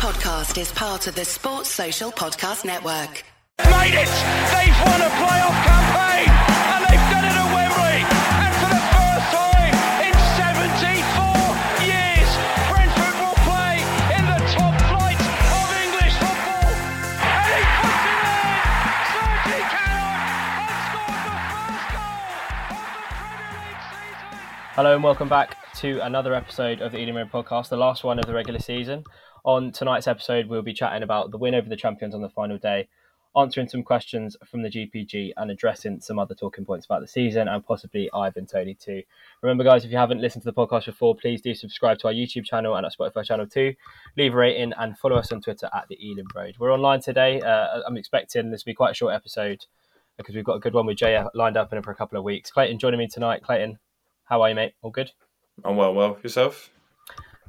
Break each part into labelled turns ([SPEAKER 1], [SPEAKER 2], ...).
[SPEAKER 1] podcast is part of the Sports Social Podcast Network.
[SPEAKER 2] Made it! They've won a playoff campaign! And they've done it at Wembley! And for the first time in 74 years, Brentford will play in the top flight of English football! And he puts it in! Sergi Canós has scored the first goal of the Premier League season!
[SPEAKER 3] Hello and welcome back to another episode of the Ealing Road podcast, the last one of the regular season. On tonight's episode, we'll be chatting about the win over the champions on the final day, answering some questions from the GPG, and addressing some other talking points about the season and possibly Ivan Toney too. Remember, guys, if you haven't listened to the podcast before, please do subscribe to our YouTube channel and our Spotify channel too. Leave a rating and follow us on Twitter at the Ealing Road. We're online today. Uh, I'm expecting this to be quite a short episode because we've got a good one with Jay lined up in for a couple of weeks. Clayton joining me tonight. Clayton, how are you, mate? All good?
[SPEAKER 4] I'm well, well. Yourself?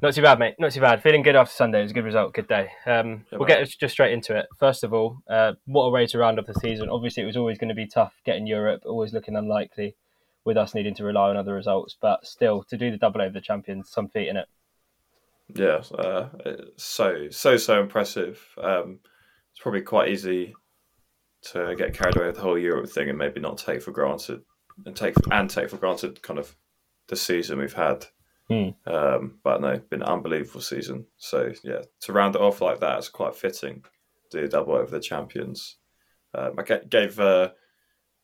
[SPEAKER 3] Not too bad, mate. Not too bad. Feeling good after Sunday. It was a good result. Good day. Um,
[SPEAKER 4] Yeah,
[SPEAKER 3] we'll get just straight into it. First of all, uh, what a way to round off the season. Obviously, it was always going to be tough getting Europe, always looking unlikely with us needing to rely on other results. But still, to do the double over the champions, some feat in it.
[SPEAKER 4] Yeah, uh, so so so impressive. Um, it's probably quite easy to get carried away with the whole Europe thing and maybe not take for granted and take and take for granted kind of the season we've had.
[SPEAKER 3] Hmm.
[SPEAKER 4] Um, but no, been an unbelievable season. So yeah, to round it off like that, it's quite fitting. Do a double over the champions. Um, I gave uh,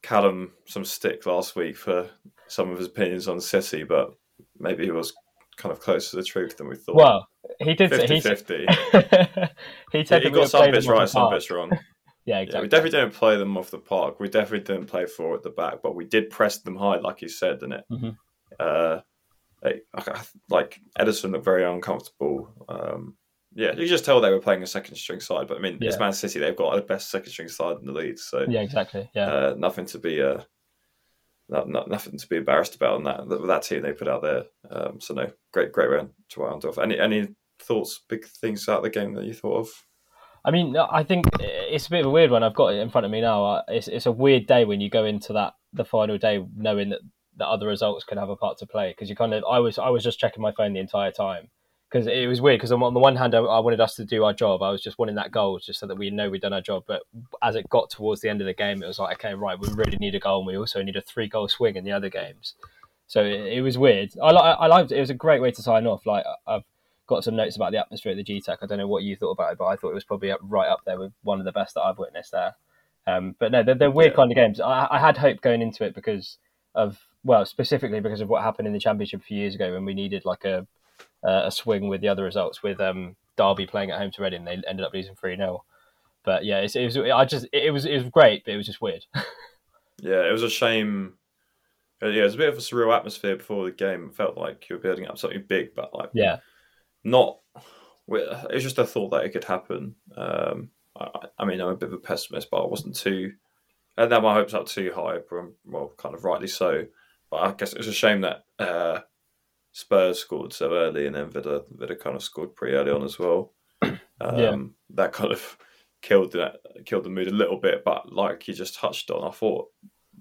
[SPEAKER 4] Callum some stick last week for some of his opinions on City, but maybe he was kind of closer to the truth than we thought.
[SPEAKER 3] Well, he did. say-
[SPEAKER 4] 50
[SPEAKER 3] he,
[SPEAKER 4] 50.
[SPEAKER 3] he
[SPEAKER 4] Yeah, he got some bits right, some bits wrong.
[SPEAKER 3] Yeah,
[SPEAKER 4] Yeah,
[SPEAKER 3] exactly.
[SPEAKER 4] we definitely didn't play them off the park. We definitely didn't play four at the back, but we did press them high, like you said, didn't it?
[SPEAKER 3] Mhm.
[SPEAKER 4] Uh, Like Edison looked very uncomfortable. Um, yeah, you just tell they were playing a second string side. But I mean, it's Man City; they've got the best second string side in the league, so
[SPEAKER 3] Yeah, exactly. Yeah.
[SPEAKER 4] uh, nothing to be uh, not, not, nothing to be embarrassed about on that that, that team they put out there. Um, so no, great great round to round off. Any any thoughts, big things out of the game that you thought of?
[SPEAKER 3] I mean, I think it's a bit of a weird one. I've got it in front of me now. Uh, It's it's a weird day when you go into that the final day knowing that that other results can have a part to play because you kind of I was I was just checking my phone the entire time because it was weird because on, the one hand I, I wanted us to do our job. I was just wanting that goal just so that we know we'd done our job. But as it got towards the end of the game, it was like okay, right, we really need a goal, and we also need a three goal swing in the other games. So it, it was weird. I I liked it. It was a great way to sign off. Like I've got some notes about the atmosphere at the Gtech. I don't know what you thought about it, but I thought it was probably right up there with one of the best that I've witnessed there. Um, but no, they're, they're weird
[SPEAKER 4] Yeah.
[SPEAKER 3] kind of games. I, I had hope going into it because of well, specifically because of what happened in the championship a few years ago when we needed like a a a swing with the other results with um, Derby playing at home to Reading. They ended up losing three 0 But yeah, it's, it was I just it was it was great, but it was just weird.
[SPEAKER 4] Yeah, it was a shame. uh, Yeah, it was a bit of a surreal atmosphere before the game. It felt like you were building up something big, but like
[SPEAKER 3] yeah,
[SPEAKER 4] not. It was just a thought that it could happen. Um, I, I mean, I'm a bit of a pessimist, but I wasn't too. And then my hopes up too high, but, well, kind of rightly so. But I guess it was a shame that uh, Spurs scored so early, and then Villa, Villa kind of scored pretty early on as well. Um,
[SPEAKER 3] Yeah.
[SPEAKER 4] That kind of killed the killed the mood a little bit. But like you just touched on, I thought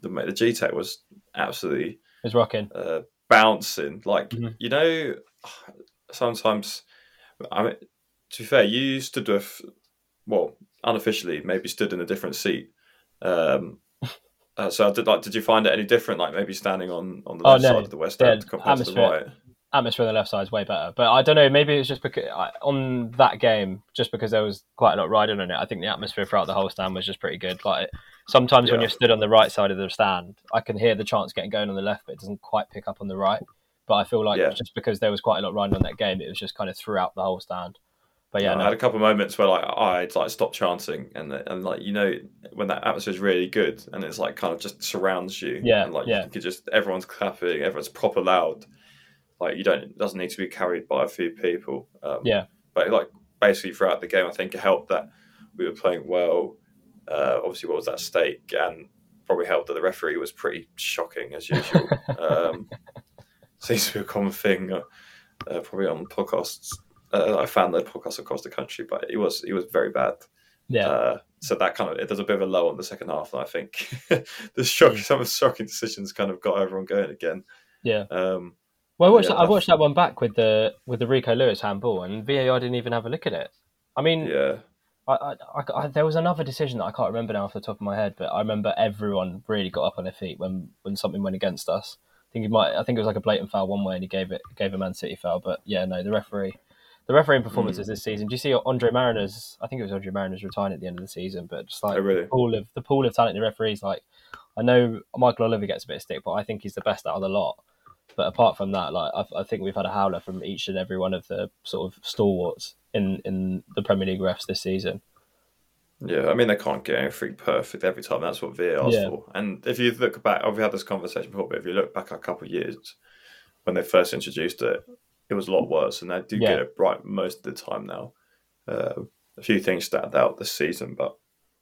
[SPEAKER 4] the the Gtech was absolutely
[SPEAKER 3] it was rocking.
[SPEAKER 4] uh, bouncing. Like
[SPEAKER 3] Mhm.
[SPEAKER 4] you know, sometimes I mean, to be fair, you stood with well, unofficially, maybe stood in a different seat. Um, uh, so did like. Did you find it any different? Like maybe standing on on the
[SPEAKER 3] Oh,
[SPEAKER 4] left
[SPEAKER 3] no.
[SPEAKER 4] side of the West
[SPEAKER 3] Yeah,
[SPEAKER 4] End compared to the
[SPEAKER 3] atmosphere.
[SPEAKER 4] right?
[SPEAKER 3] atmosphere on the left side is way better. But I don't know, maybe it's just because I- on that game, just because there was quite a lot riding on it. I think the atmosphere throughout the whole stand was just pretty good. Like sometimes when you're stood on the right side of the stand, I can hear the chants getting going on the left, but it doesn't quite pick up on the right. But I feel like
[SPEAKER 4] Yeah.
[SPEAKER 3] just because there was quite a lot riding on that game, it was just kind of throughout the whole stand. But yeah,
[SPEAKER 4] I
[SPEAKER 3] no,
[SPEAKER 4] had a couple of moments where like I'd like stop chanting and and like you know when that atmosphere is really good and it's like kind of just surrounds you.
[SPEAKER 3] Yeah,
[SPEAKER 4] and like
[SPEAKER 3] yeah.
[SPEAKER 4] you could just everyone's clapping, everyone's proper loud. Like you don't it doesn't need to be carried by a few people. Um,
[SPEAKER 3] Yeah.
[SPEAKER 4] But like basically throughout the game, I think it helped that we were playing well. Uh, obviously, what was that stake and probably helped that the referee was pretty shocking as usual. um, seems to be a common thing, uh, uh, probably on podcasts. Uh, I found the podcast across the country, but it was it was very bad.
[SPEAKER 3] yeah,
[SPEAKER 4] Uh, so that kind of it does a bit of a low on the second half, and I think the shock, some of the shocking decisions kind of got everyone going again.
[SPEAKER 3] yeah.
[SPEAKER 4] Um,
[SPEAKER 3] Well, I watched,
[SPEAKER 4] yeah,
[SPEAKER 3] that, I watched that one back with the with the Rico Lewis handball, and VAR didn't even have a look at it. I mean,
[SPEAKER 4] Yeah,
[SPEAKER 3] I, I, I, I- there was another decision that I can't remember now off the top of my head, but I remember everyone really got up on their feet when, when something went against us. I think he might. I think it was like a blatant foul one way, and he gave it gave a Man City foul. But yeah, no, the referee, the refereeing performances hmm. this season. Do you see Andre Marriners? I think it was Andre Marriners retiring at the end of the season, but just like
[SPEAKER 4] Oh, really?
[SPEAKER 3] the pool of the pool of talented referees. Like I know Michael Oliver gets a bit of stick, but I think he's the best out of the lot. But apart from that, like I, I think we've had a howler from each and every one of the sort of stalwarts in in the Premier League refs this season.
[SPEAKER 4] yeah. I mean, they can't get anything perfect every time. That's what VAR's
[SPEAKER 3] Yeah.
[SPEAKER 4] for. And if you look back, I've had this conversation before, but if you look back a couple of years when they first introduced it, it was a lot worse, and they do
[SPEAKER 3] Yeah.
[SPEAKER 4] get it right most of the time now. Uh, a few things stand out this season, but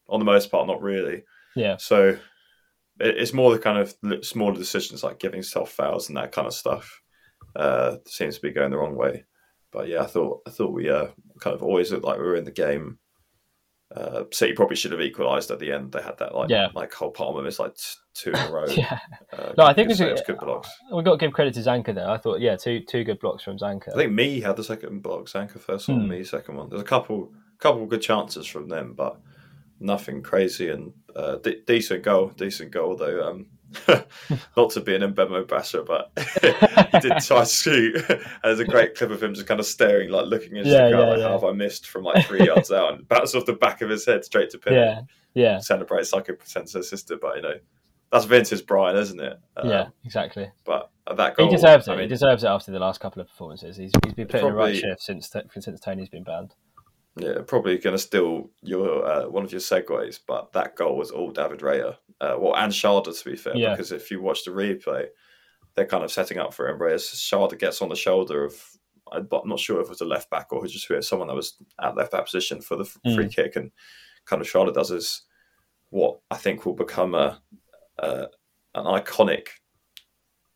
[SPEAKER 4] on the most part, not really.
[SPEAKER 3] Yeah,
[SPEAKER 4] So it- it's more the kind of smaller decisions like giving self fouls and that kind of stuff uh, seems to be going the wrong way. But yeah, I thought I thought we uh, kind of always looked like we were in the game. Uh, City probably should have equalised at the end. They had that like
[SPEAKER 3] Yeah.
[SPEAKER 4] like Cole Palmer missed like two in a row.
[SPEAKER 3] yeah.
[SPEAKER 4] Uh,
[SPEAKER 3] No, I think a-
[SPEAKER 4] saves, good blocks.
[SPEAKER 3] We got to give credit to Zanka there. I thought, yeah, two two good blocks from Zanka.
[SPEAKER 4] I think Mee had the second block. Zanka first one,
[SPEAKER 3] Hmm.
[SPEAKER 4] Mee second one. There's a couple couple good chances from them, but nothing crazy and uh, de- decent goal. Decent goal though. Um, not to be an Mbeumo basher, but he did try to shoot. and there's a great clip of him just kind of staring, like looking at his
[SPEAKER 3] Yeah,
[SPEAKER 4] yeah,
[SPEAKER 3] yeah,
[SPEAKER 4] like,
[SPEAKER 3] yeah.
[SPEAKER 4] how have I missed from like three yards out and bounces off the back of his head straight to pin.
[SPEAKER 3] yeah, yeah,
[SPEAKER 4] Celebrates like a pretends sister, but you know that's Vince's Brian, isn't it? Um,
[SPEAKER 3] yeah, exactly.
[SPEAKER 4] But that goal,
[SPEAKER 3] He deserves it.
[SPEAKER 4] I mean,
[SPEAKER 3] he deserves it after the last couple of performances. He's, he's been putting in the right shift since since Toney's been banned.
[SPEAKER 4] Yeah, probably going to steal your uh, one of your segues, but that goal was all David Raya. Uh, well, and Schade, to be fair,
[SPEAKER 3] Yeah.
[SPEAKER 4] because if you watch the replay, they're kind of setting up for him. Reyes Schade gets on the shoulder of, I'm not sure if it was a left back or just someone that was at left back position for the
[SPEAKER 3] Mm.
[SPEAKER 4] free kick, and kind of Schade does is what I think will become a, a an iconic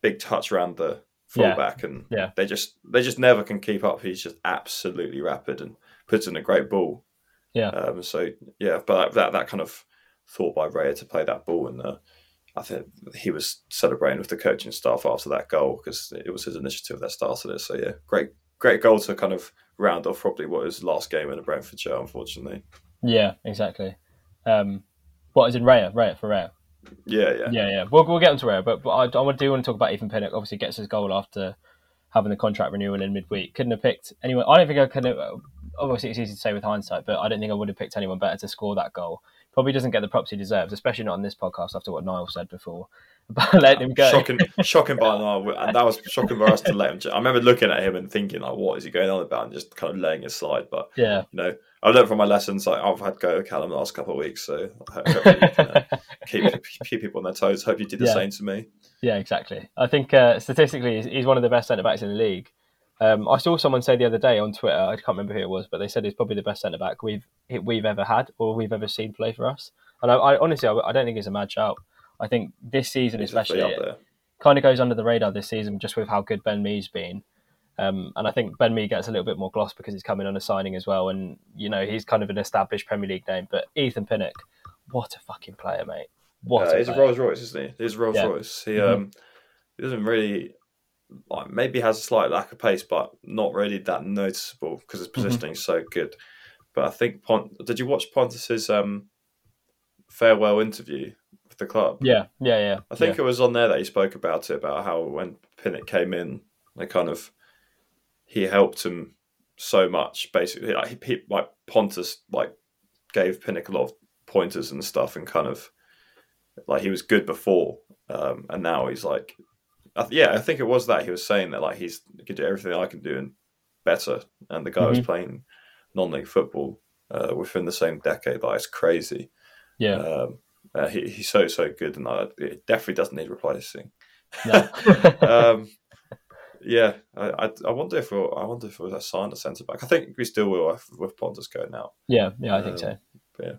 [SPEAKER 4] big touch around the
[SPEAKER 3] Yeah.
[SPEAKER 4] fullback, and
[SPEAKER 3] Yeah.
[SPEAKER 4] they just they just never can keep up. He's just absolutely rapid and puts in a great ball.
[SPEAKER 3] Yeah.
[SPEAKER 4] Um, so yeah, but that that kind of thought by Raya to play that ball, and uh, I think he was celebrating with the coaching staff after that goal because it was his initiative that started it. So yeah, great great goal to kind of round off probably what was his last game in the Brentford show, unfortunately.
[SPEAKER 3] Yeah, exactly. Um, what is in Raya? Raya for Raya.
[SPEAKER 4] Yeah, yeah,
[SPEAKER 3] Yeah, yeah. We'll, we'll get onto Raya, but, but I, I do want to talk about Ethan Pinnock. Obviously, gets his goal after having the contract renewal in midweek. Couldn't have picked anyone. I don't think I could have. Obviously, it's easy to say with hindsight, but I don't think I would have picked anyone better to score that goal. Probably doesn't get the props he deserves, especially not on this podcast after what Niall said before. But let him go.
[SPEAKER 4] Shocking, shocking by now, and that was shocking for us to let him. I remember looking at him and thinking, like, what is he going on about, and just kind of laying it slide. But
[SPEAKER 3] Yeah.
[SPEAKER 4] you know, I've learned from my lessons. Like, I've had go with Callum the last couple of weeks, so ho- hopefully you can uh, keep keep people on their toes. Hope you did the
[SPEAKER 3] Yeah.
[SPEAKER 4] same to me.
[SPEAKER 3] Yeah, exactly. I think uh, statistically, he's one of the best centre backs in the league. Um, I saw someone say the other day on Twitter, I can't remember who it was, but they said he's probably the best centre back we've we've ever had or we've ever seen play for us. And I, I honestly, I, I don't think it's a mad shout. I think this season,
[SPEAKER 4] He's
[SPEAKER 3] especially,
[SPEAKER 4] there.
[SPEAKER 3] kind of goes under the radar this season just with how good Ben Mee's been. Um, and I think Ben Mee gets a little bit more gloss because he's coming on a signing as well. And, you know, he's kind of an established Premier League name. But Ethan Pinnock, what a fucking player, mate. What
[SPEAKER 4] Uh,
[SPEAKER 3] a
[SPEAKER 4] he's a. Rolls Royce, isn't he? He's a Rolls
[SPEAKER 3] Yeah.
[SPEAKER 4] Royce. He
[SPEAKER 3] Mhm.
[SPEAKER 4] um he doesn't really like maybe has a slight lack of pace, but not really that noticeable because his
[SPEAKER 3] Mm-hmm.
[SPEAKER 4] positioning is so good. But I think Pont. Did you watch Pontus's um farewell interview with the club?
[SPEAKER 3] Yeah, yeah, yeah.
[SPEAKER 4] I think
[SPEAKER 3] yeah.
[SPEAKER 4] it was on there that he spoke about it about how when Pinnock came in, they kind of he helped him so much. Basically, like, he, he like Pontus like gave Pinnock a lot of pointers and stuff, and kind of like he was good before, um, and now he's like, I th- yeah, I think it was that he was saying that like he's he could do everything I can do and better, and the guy was
[SPEAKER 3] Mhm.
[SPEAKER 4] playing non-league football uh, within the same decade. Like it's crazy.
[SPEAKER 3] Yeah.
[SPEAKER 4] Um, uh, he, he's so so good, and uh, it definitely doesn't need replacing.
[SPEAKER 3] No.
[SPEAKER 4] um, yeah, I, I, I wonder if we'll, I wonder if we'll assign a centre back. I think we still will with, with Pontus going out.
[SPEAKER 3] Yeah, yeah, I think so.
[SPEAKER 4] Um, yeah.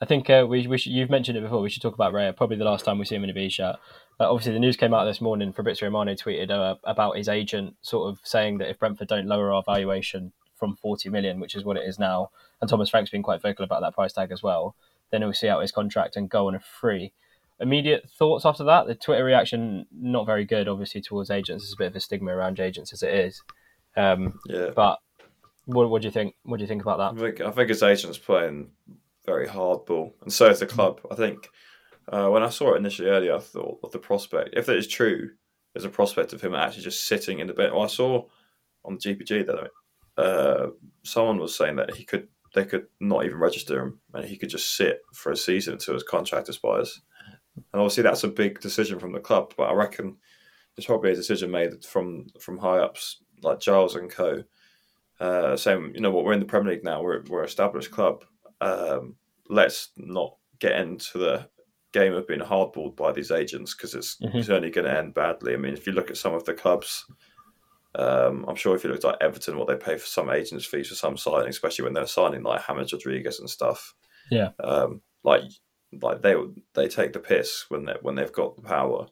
[SPEAKER 3] I think uh, we, we should, you've mentioned it before. We should talk about Raya. Probably the last time we see him in a B shot. Uh, obviously, the news came out this morning. Fabrizio Romano tweeted uh, about his agent, sort of saying that if Brentford don't lower our valuation from 40 million, which is what it is now, and Thomas Frank's been quite vocal about that price tag as well, then he'll see out his contract and go on a free. Immediate thoughts after that? The Twitter reaction not very good, obviously, towards agents. There's a bit of a stigma around agents as it is. Um,
[SPEAKER 4] Yeah,
[SPEAKER 3] but What, what do you think? What do you think about
[SPEAKER 4] I
[SPEAKER 3] that?
[SPEAKER 4] think I think his agent's playing very hard ball, and so is the club. I think uh, when I saw it initially earlier, I thought of the prospect. If that is true, there's a prospect of him actually just sitting in the bench. Well, I saw on the GPG that uh, someone was saying that he could, they could not even register him, and he could just sit for a season until his contract expires. And obviously, that's a big decision from the club. But I reckon there's probably a decision made from from high ups like Giles and Co. Uh, saying, you know what, we're in the Premier League now. We're we're an established club. Um, let's not get into the game of being hardballed by these agents because it's,
[SPEAKER 3] Mhm.
[SPEAKER 4] it's only going to end badly. I mean, if you look at some of the clubs, um, I'm sure if you looked at Everton, what they pay for some agents' fees for some signing, especially when they're signing like James Rodriguez and stuff.
[SPEAKER 3] Yeah.
[SPEAKER 4] Um, like like they they take the piss when they when they've got the power.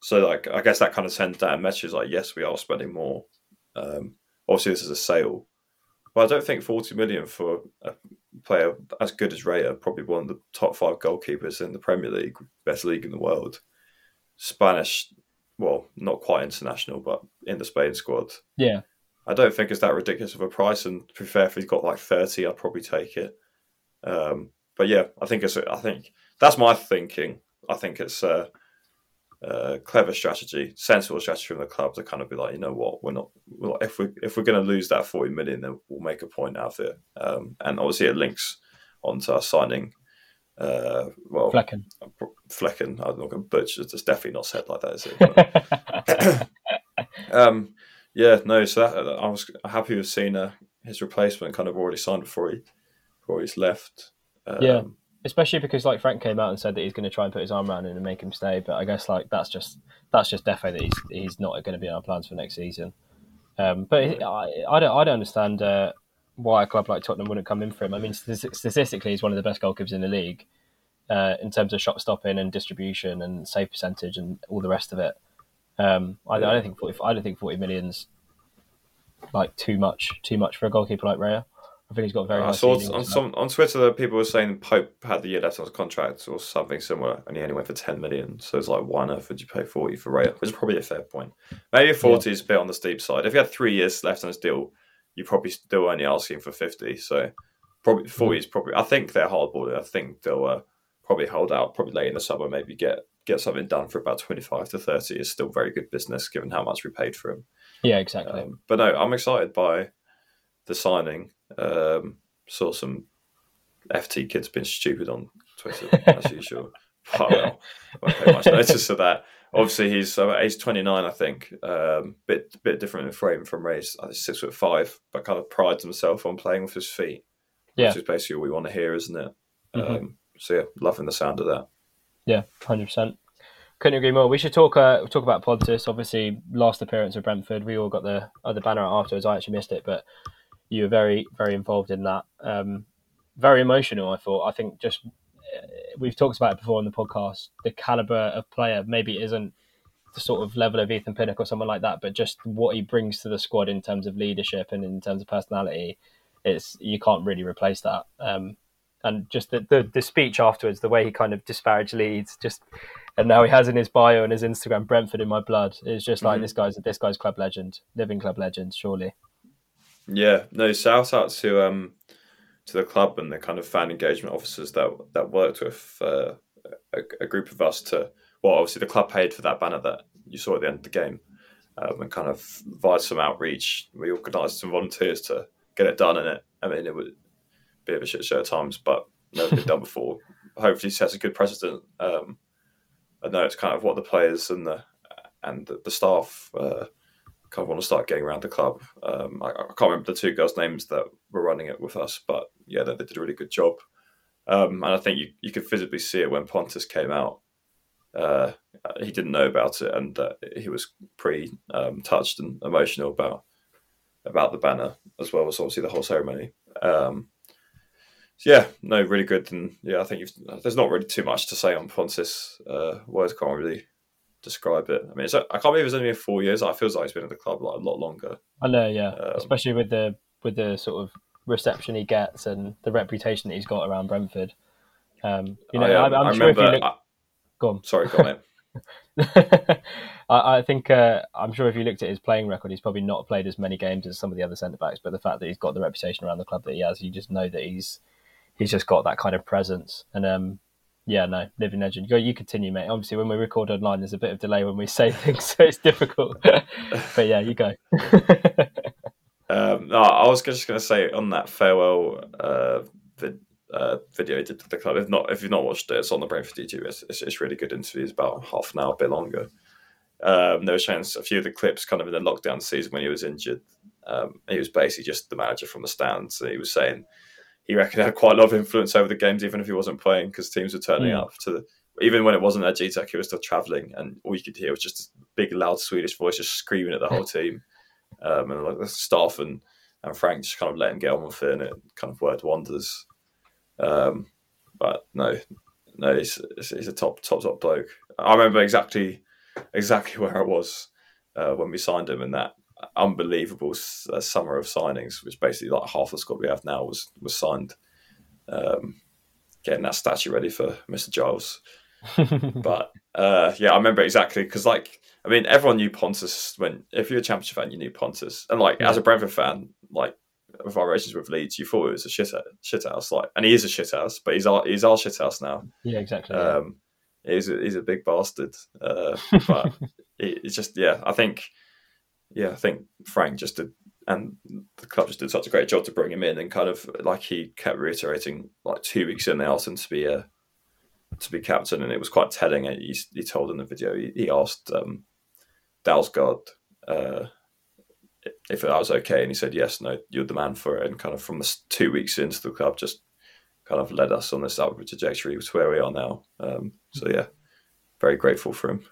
[SPEAKER 4] So like I guess that kind of sends down messages like yes we are spending more. Um, obviously this is a sale, but I don't think 40 million for a player as good as Raya, probably one of the top five goalkeepers in the Premier League, best league in the world. Spanish, well, not quite international, but in the Spain squad.
[SPEAKER 3] Yeah,
[SPEAKER 4] I don't think it's that ridiculous of a price. And to be fair, if he's got like 30, I'd probably take it. Um, but yeah, I think it's, I think that's my thinking. I think it's a, a clever strategy, sensible strategy from the club to kind of be like, you know what, we're not, well, if we if we're going to lose that 40 million, then we'll make a point out of it. Um, and obviously, it links onto our signing. Uh, well,
[SPEAKER 3] Flekken.
[SPEAKER 4] Flekken. I'm not going to butcher. It's definitely not said like that, is it? But- um, yeah, no. So that, I was happy with seeing uh, his replacement kind of already signed before he before he's left. Um,
[SPEAKER 3] Yeah. Especially because like Frank came out and said that he's going to try and put his arm around him and make him stay, but I guess like that's just that's just defo that he's he's not going to be in our plans for next season. Um, but I, I don't I don't understand uh, why a club like Tottenham wouldn't come in for him. I mean, statistically, he's one of the best goalkeepers in the league uh, in terms of shot stopping and distribution and save percentage and all the rest of it. Um, I, I don't think 40, I don't think forty millions like too much too much for a goalkeeper like Raya. I think he's got very.
[SPEAKER 4] I saw
[SPEAKER 3] ceiling
[SPEAKER 4] on some on Twitter that people were saying Pope had the year left on his contract or something similar, and he only went for ten million. So it's like, why on earth would you pay forty for Raya? Which is probably a fair point. Maybe forty is a bit on the steep side. If he had three years left on his deal, you're probably still only asking for fifty. So probably forty is probably. I think they're hardballing. I think they'll uh, probably hold out. Probably late in the summer, maybe get get something done for about twenty five to thirty. Is still very good business given how much we paid for him.
[SPEAKER 3] Yeah, exactly.
[SPEAKER 4] Um, but no, I'm excited by the signing. Um, saw some FT kids being stupid on Twitter as usual. Oh, well, won't pay much notice of that. Obviously, he's uh, age 29, I think. Um, bit bit different in frame from Ray's. I think six foot five, but kind of prides himself on playing with his feet,
[SPEAKER 3] Yeah.
[SPEAKER 4] which is basically what we want to hear, isn't it?
[SPEAKER 3] Mhm.
[SPEAKER 4] Um, so yeah, loving the sound of that.
[SPEAKER 3] Yeah, hundred percent. Couldn't agree more. We should talk uh, talk about Pontus. Obviously, last appearance of Brentford. We all got the other banner afterwards. I actually missed it, but you were very very involved in that. Um, very emotional. I thought. I think just uh, we've talked about it before on the podcast. The caliber of player maybe isn't the sort of level of Ethan Pinnock or someone like that, but just what he brings to the squad in terms of leadership and in terms of personality, it's you can't really replace that. Um, and just the, the the speech afterwards, the way he kind of disparaged Leeds, just and now he has in his bio and his Instagram Brentford in my blood. It's just like
[SPEAKER 4] Mhm.
[SPEAKER 3] this guy's this guy's club legend, living club legend, surely.
[SPEAKER 4] Yeah, no, shout out to um to the club and the kind of fan engagement officers that that worked with uh, a, a group of us to well, obviously the club paid for that banner that you saw at the end of the game, um, and kind of via some outreach, we organised some volunteers to get it done. And it, I mean, it was a bit of a shit show at times, but never been done before. Hopefully, sets a good precedent. Um, I know it's kind of what the players and the and the, the staff. Uh, kind of want to start getting around the club. Um, I, I can't remember the two girls' names that were running it with us, but yeah, they, they did a really good job. Um, and I think you, you could visibly see it when Pontus came out. Uh, he didn't know about it, and uh, he was pretty um, touched and emotional about about the banner as well as obviously the whole ceremony. Um, so yeah, no, really good, and yeah, I think there's not really too much to say on Pontus. Uh, words can't really describe it. I mean, it's, I can't believe it's only been four years. I feels like he's been at the club like a lot longer.
[SPEAKER 3] I know, yeah,
[SPEAKER 4] Um,
[SPEAKER 3] especially with the with the sort of reception he gets and the reputation that he's got around Brentford. Um, you know,
[SPEAKER 4] I, um,
[SPEAKER 3] am
[SPEAKER 4] I
[SPEAKER 3] sure if you look,
[SPEAKER 4] I-
[SPEAKER 3] go on.
[SPEAKER 4] sorry, go on.
[SPEAKER 3] I, I think uh, I'm sure if you looked at his playing record, he's probably not played as many games as some of the other centre backs. But the fact that he's got the reputation around the club that he has, you just know that he's he's just got that kind of presence. And um, yeah, no, living legend. You, you continue, mate. Obviously, when we record online, there's a bit of delay when we say things, so it's difficult. but yeah, you go.
[SPEAKER 4] um, no, I was just going to say on that farewell uh, vid- uh, video did to the club. If not, if you've not watched it, it's on the Brentford YouTube. It's, it's, it's really good interview. It's about half an hour, a bit longer. Um, they were showing a few of the clips kind of in the lockdown season when he was injured. Um, he was basically just the manager from the stands. And he was saying he reckoned had quite a lot of influence over the games, even if he wasn't playing, because teams were turning
[SPEAKER 3] Mm.
[SPEAKER 4] up to the. Even when it wasn't at Gtech, he was still travelling, and all you could hear was just a big, loud Swedish voice just screaming at the whole team, um, and like the staff and, and Frank just kind of let him get on with it, and it kind of worked wonders. Um, but no, no, he's, he's a top, top, top bloke. I remember exactly, exactly where I was uh, when we signed him, and that unbelievable uh, summer of signings, which basically like half the squad we have now was was signed. Um, getting that statue ready for Mr. Giles, but uh, yeah, I remember exactly because like I mean everyone knew Pontus when if you're a Championship fan, you knew Pontus, and like as a Brentford fan, like with our relations with Leeds, you thought it was a shit shit house, like, and he is a shit house, but he's our he's our shit house now.
[SPEAKER 3] yeah, exactly. yeah.
[SPEAKER 4] Um, he's a, he's a big bastard, uh, but it, it's just yeah. I think yeah, I think Frank just did, and the club just did such a great job to bring him in, and kind of like he kept reiterating like two weeks in they asked him to be a to be captain, and it was quite telling. He, he told in the video he, he asked um, Dalsgaard uh, if that was okay, and he said yes. No, you're the man for it, and kind of from the two weeks into the club, just kind of led us on this upward trajectory to where we are now. Um, so yeah, very grateful for him.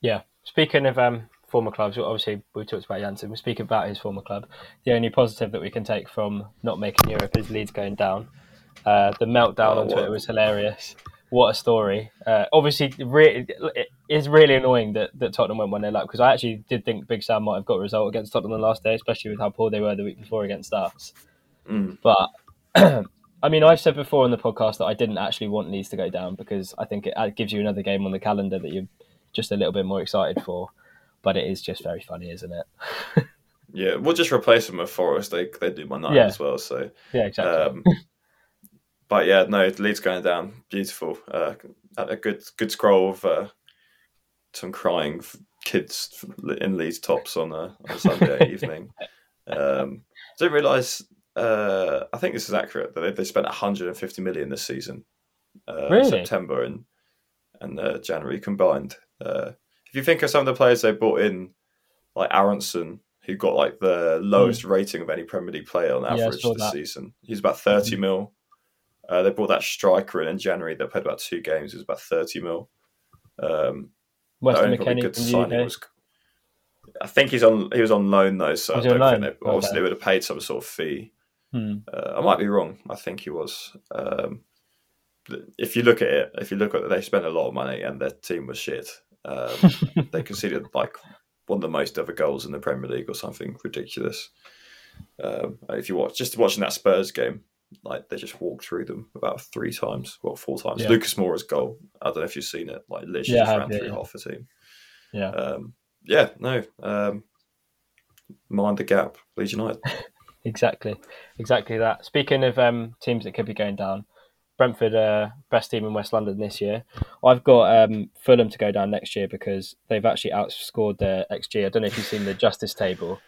[SPEAKER 3] Yeah. Speaking of um, former clubs, obviously we talked about Jansson. We speak about his former club. The only positive that we can take from not making Europe is Leeds going down. Uh, the meltdown
[SPEAKER 4] Oh,
[SPEAKER 3] on Twitter
[SPEAKER 4] what-
[SPEAKER 3] was hilarious. What a story! Uh, obviously, re- it is really annoying that, that Tottenham went one 0 up because I actually did think Big Sam might have got a result against Tottenham the last day, especially with how poor they were the week before against us.
[SPEAKER 4] Mm.
[SPEAKER 3] But I mean, I've said before on the podcast that I didn't actually want Leeds to go down because I think it gives you another game on the calendar that you're just a little bit more excited for. But it is just very funny, isn't it?
[SPEAKER 4] Yeah, we'll just replace them with Forest. They they do my nine
[SPEAKER 3] Yeah.
[SPEAKER 4] as well. So,
[SPEAKER 3] Yeah, exactly.
[SPEAKER 4] um, but yeah, no, Leeds going down, beautiful. Uh, a good good scroll of uh, some crying kids in Leeds tops on a, on a Sunday evening. Um, didn't realise. Uh, I think this is accurate that they, they spent 150 million this season, uh,
[SPEAKER 3] Really?
[SPEAKER 4] September and and uh, January combined. Uh, if you think of some of the players they brought in, like Aaronson, who got like the lowest rating of any Premier League player on
[SPEAKER 3] Hmm. Yeah,
[SPEAKER 4] average this
[SPEAKER 3] that.
[SPEAKER 4] season, he's about 30 mil. Uh, they brought that striker in in January that played about two games. It was about 30 mil. Um,
[SPEAKER 3] Weston McKennie
[SPEAKER 4] good
[SPEAKER 3] from the
[SPEAKER 4] signing
[SPEAKER 3] UK.
[SPEAKER 4] was. I think he's on. He was on loan though, so
[SPEAKER 3] Was
[SPEAKER 4] I don't think they, obviously
[SPEAKER 3] Okay.
[SPEAKER 4] they would have paid some sort of fee.
[SPEAKER 3] Hmm.
[SPEAKER 4] Uh, I might be wrong. I think he was. Um, if you look at it, if you look at it, they spent a lot of money and their team was shit. Um, they conceded like one of the most ever goals in the Premier League or something ridiculous. Um, if you watch, just watching that Spurs game, like they just walked through them about three times, well, four times.
[SPEAKER 3] Yeah.
[SPEAKER 4] Lucas Moura's goal. I don't know if you've seen it. Like literally
[SPEAKER 3] Yeah,
[SPEAKER 4] just ran
[SPEAKER 3] yeah,
[SPEAKER 4] through half the team.
[SPEAKER 3] Yeah.
[SPEAKER 4] Um, yeah, no. Um, mind the gap, Leeds United.
[SPEAKER 3] Exactly, exactly that. Speaking of um, teams that could be going down, Brentford, uh, best team in West London this year. I've got um, Fulham to go down next year because they've actually outscored their XG. I don't know if you've seen the justice table.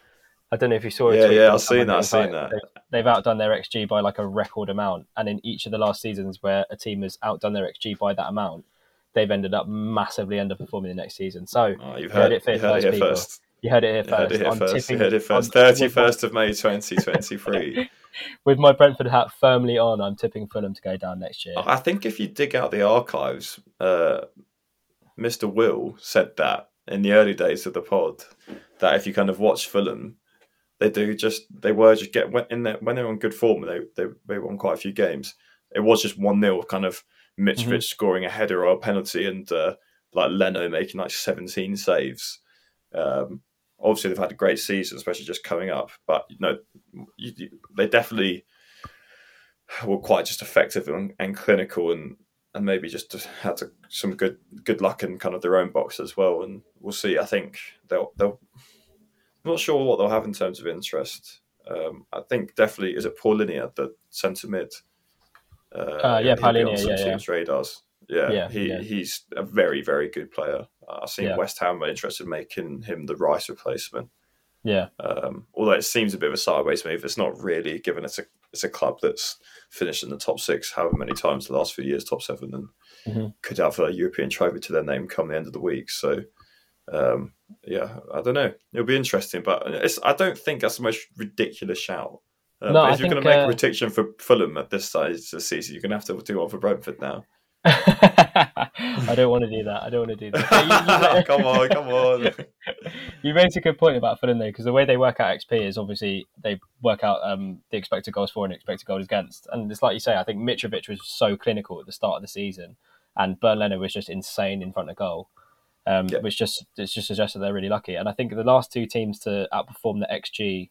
[SPEAKER 3] I don't know if you saw it.
[SPEAKER 4] Yeah, yeah, I've seen that, I've seen that.
[SPEAKER 3] They've, outdone their XG by like a record amount, and in each of the last seasons where a team has outdone their XG by that amount, they've ended up massively underperforming the next season. So
[SPEAKER 4] Oh, you've
[SPEAKER 3] heard
[SPEAKER 4] heard,
[SPEAKER 3] it
[SPEAKER 4] you heard it here
[SPEAKER 3] people.
[SPEAKER 4] first.
[SPEAKER 3] you heard it here
[SPEAKER 4] You
[SPEAKER 3] first.
[SPEAKER 4] heard it here
[SPEAKER 3] I'm
[SPEAKER 4] first. You heard it first. Thirty first of May, twenty twenty three.
[SPEAKER 3] with my Brentford hat firmly on, I'm tipping Fulham to go down next year.
[SPEAKER 4] I think if you dig out the archives, uh, Mr. Will said that in the early days of the pod that if you kind of watch Fulham, they do just they were just get when in there when they're on good form. They they they won quite a few games. It was just one 0 kind of Mitrovic
[SPEAKER 3] Mhm.
[SPEAKER 4] scoring a header or a penalty, and uh, like Leno making like seventeen saves. Um, obviously, they've had a great season, especially just coming up. But you know, you, you, they definitely were quite just effective and, and clinical and and maybe just had to, some good good luck in kind of their own box as well. And we'll see. I think they'll they'll. I'm not sure what they'll have in terms of interest. Um, I think definitely is it Palhinha at the centre mid.
[SPEAKER 3] Uh, uh, yeah, Palhinha,
[SPEAKER 4] yeah,
[SPEAKER 3] yeah.
[SPEAKER 4] radars. Yeah,
[SPEAKER 3] Yeah,
[SPEAKER 4] he
[SPEAKER 3] yeah.
[SPEAKER 4] he's a very very good player. I've seen
[SPEAKER 3] Yeah.
[SPEAKER 4] West Ham are interested in making him the Rice replacement.
[SPEAKER 3] Yeah,
[SPEAKER 4] Um, although it seems a bit of a sideways move, it's not really given it's a it's a club that's finished in the top six however many times the last few years, top seven, and
[SPEAKER 3] Mhm.
[SPEAKER 4] could have a European trophy to their name come the end of the week. So, um, yeah, I don't know. It'll be interesting, but it's I don't think that's the most ridiculous shout. Uh,
[SPEAKER 3] No,
[SPEAKER 4] but
[SPEAKER 3] I
[SPEAKER 4] if you're going to make
[SPEAKER 3] uh,
[SPEAKER 4] a prediction for Fulham at this size of the season, you're going to have to do one for Brentford now.
[SPEAKER 3] I don't want to do that. I don't want to do that.
[SPEAKER 4] Come on, come on.
[SPEAKER 3] you raised a good point about Fulham though, because the way they work out XP is obviously they work out um, the expected goals for and expected goals against, and it's like you say. I think Mitrovic was so clinical at the start of the season, and Bernd Leno was just insane in front of goal, um,
[SPEAKER 4] Yeah.
[SPEAKER 3] which just it's just suggests that they're really lucky. And I think the last two teams to outperform the XG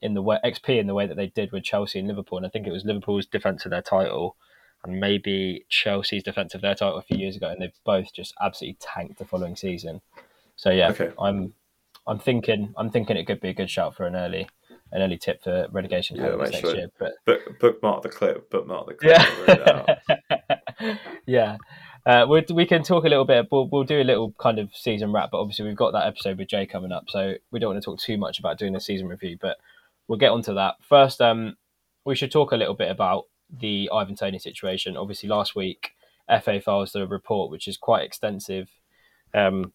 [SPEAKER 3] in the way, XP in the way that they did with Chelsea and Liverpool, and I think it was Liverpool's defence of their title. And maybe Chelsea's defence of their title a few years ago, and they've both just absolutely tanked the following season. So yeah,
[SPEAKER 4] Okay.
[SPEAKER 3] I'm I'm thinking I'm thinking it could be a good shout for an early an early tip for relegation
[SPEAKER 4] Yeah,
[SPEAKER 3] next
[SPEAKER 4] sure-
[SPEAKER 3] year. But
[SPEAKER 4] Book, bookmark the clip. Bookmark the clip. I'll read it out.
[SPEAKER 3] yeah, yeah. Uh, we we can talk a little bit. We'll we'll do a little kind of season wrap, but obviously we've got that episode with Jay coming up, so we don't want to talk too much about doing a season review. But we'll get onto that first. Um, we should talk a little bit about the Ivan Toney situation. Obviously, last week FA files the report, which is quite extensive, um,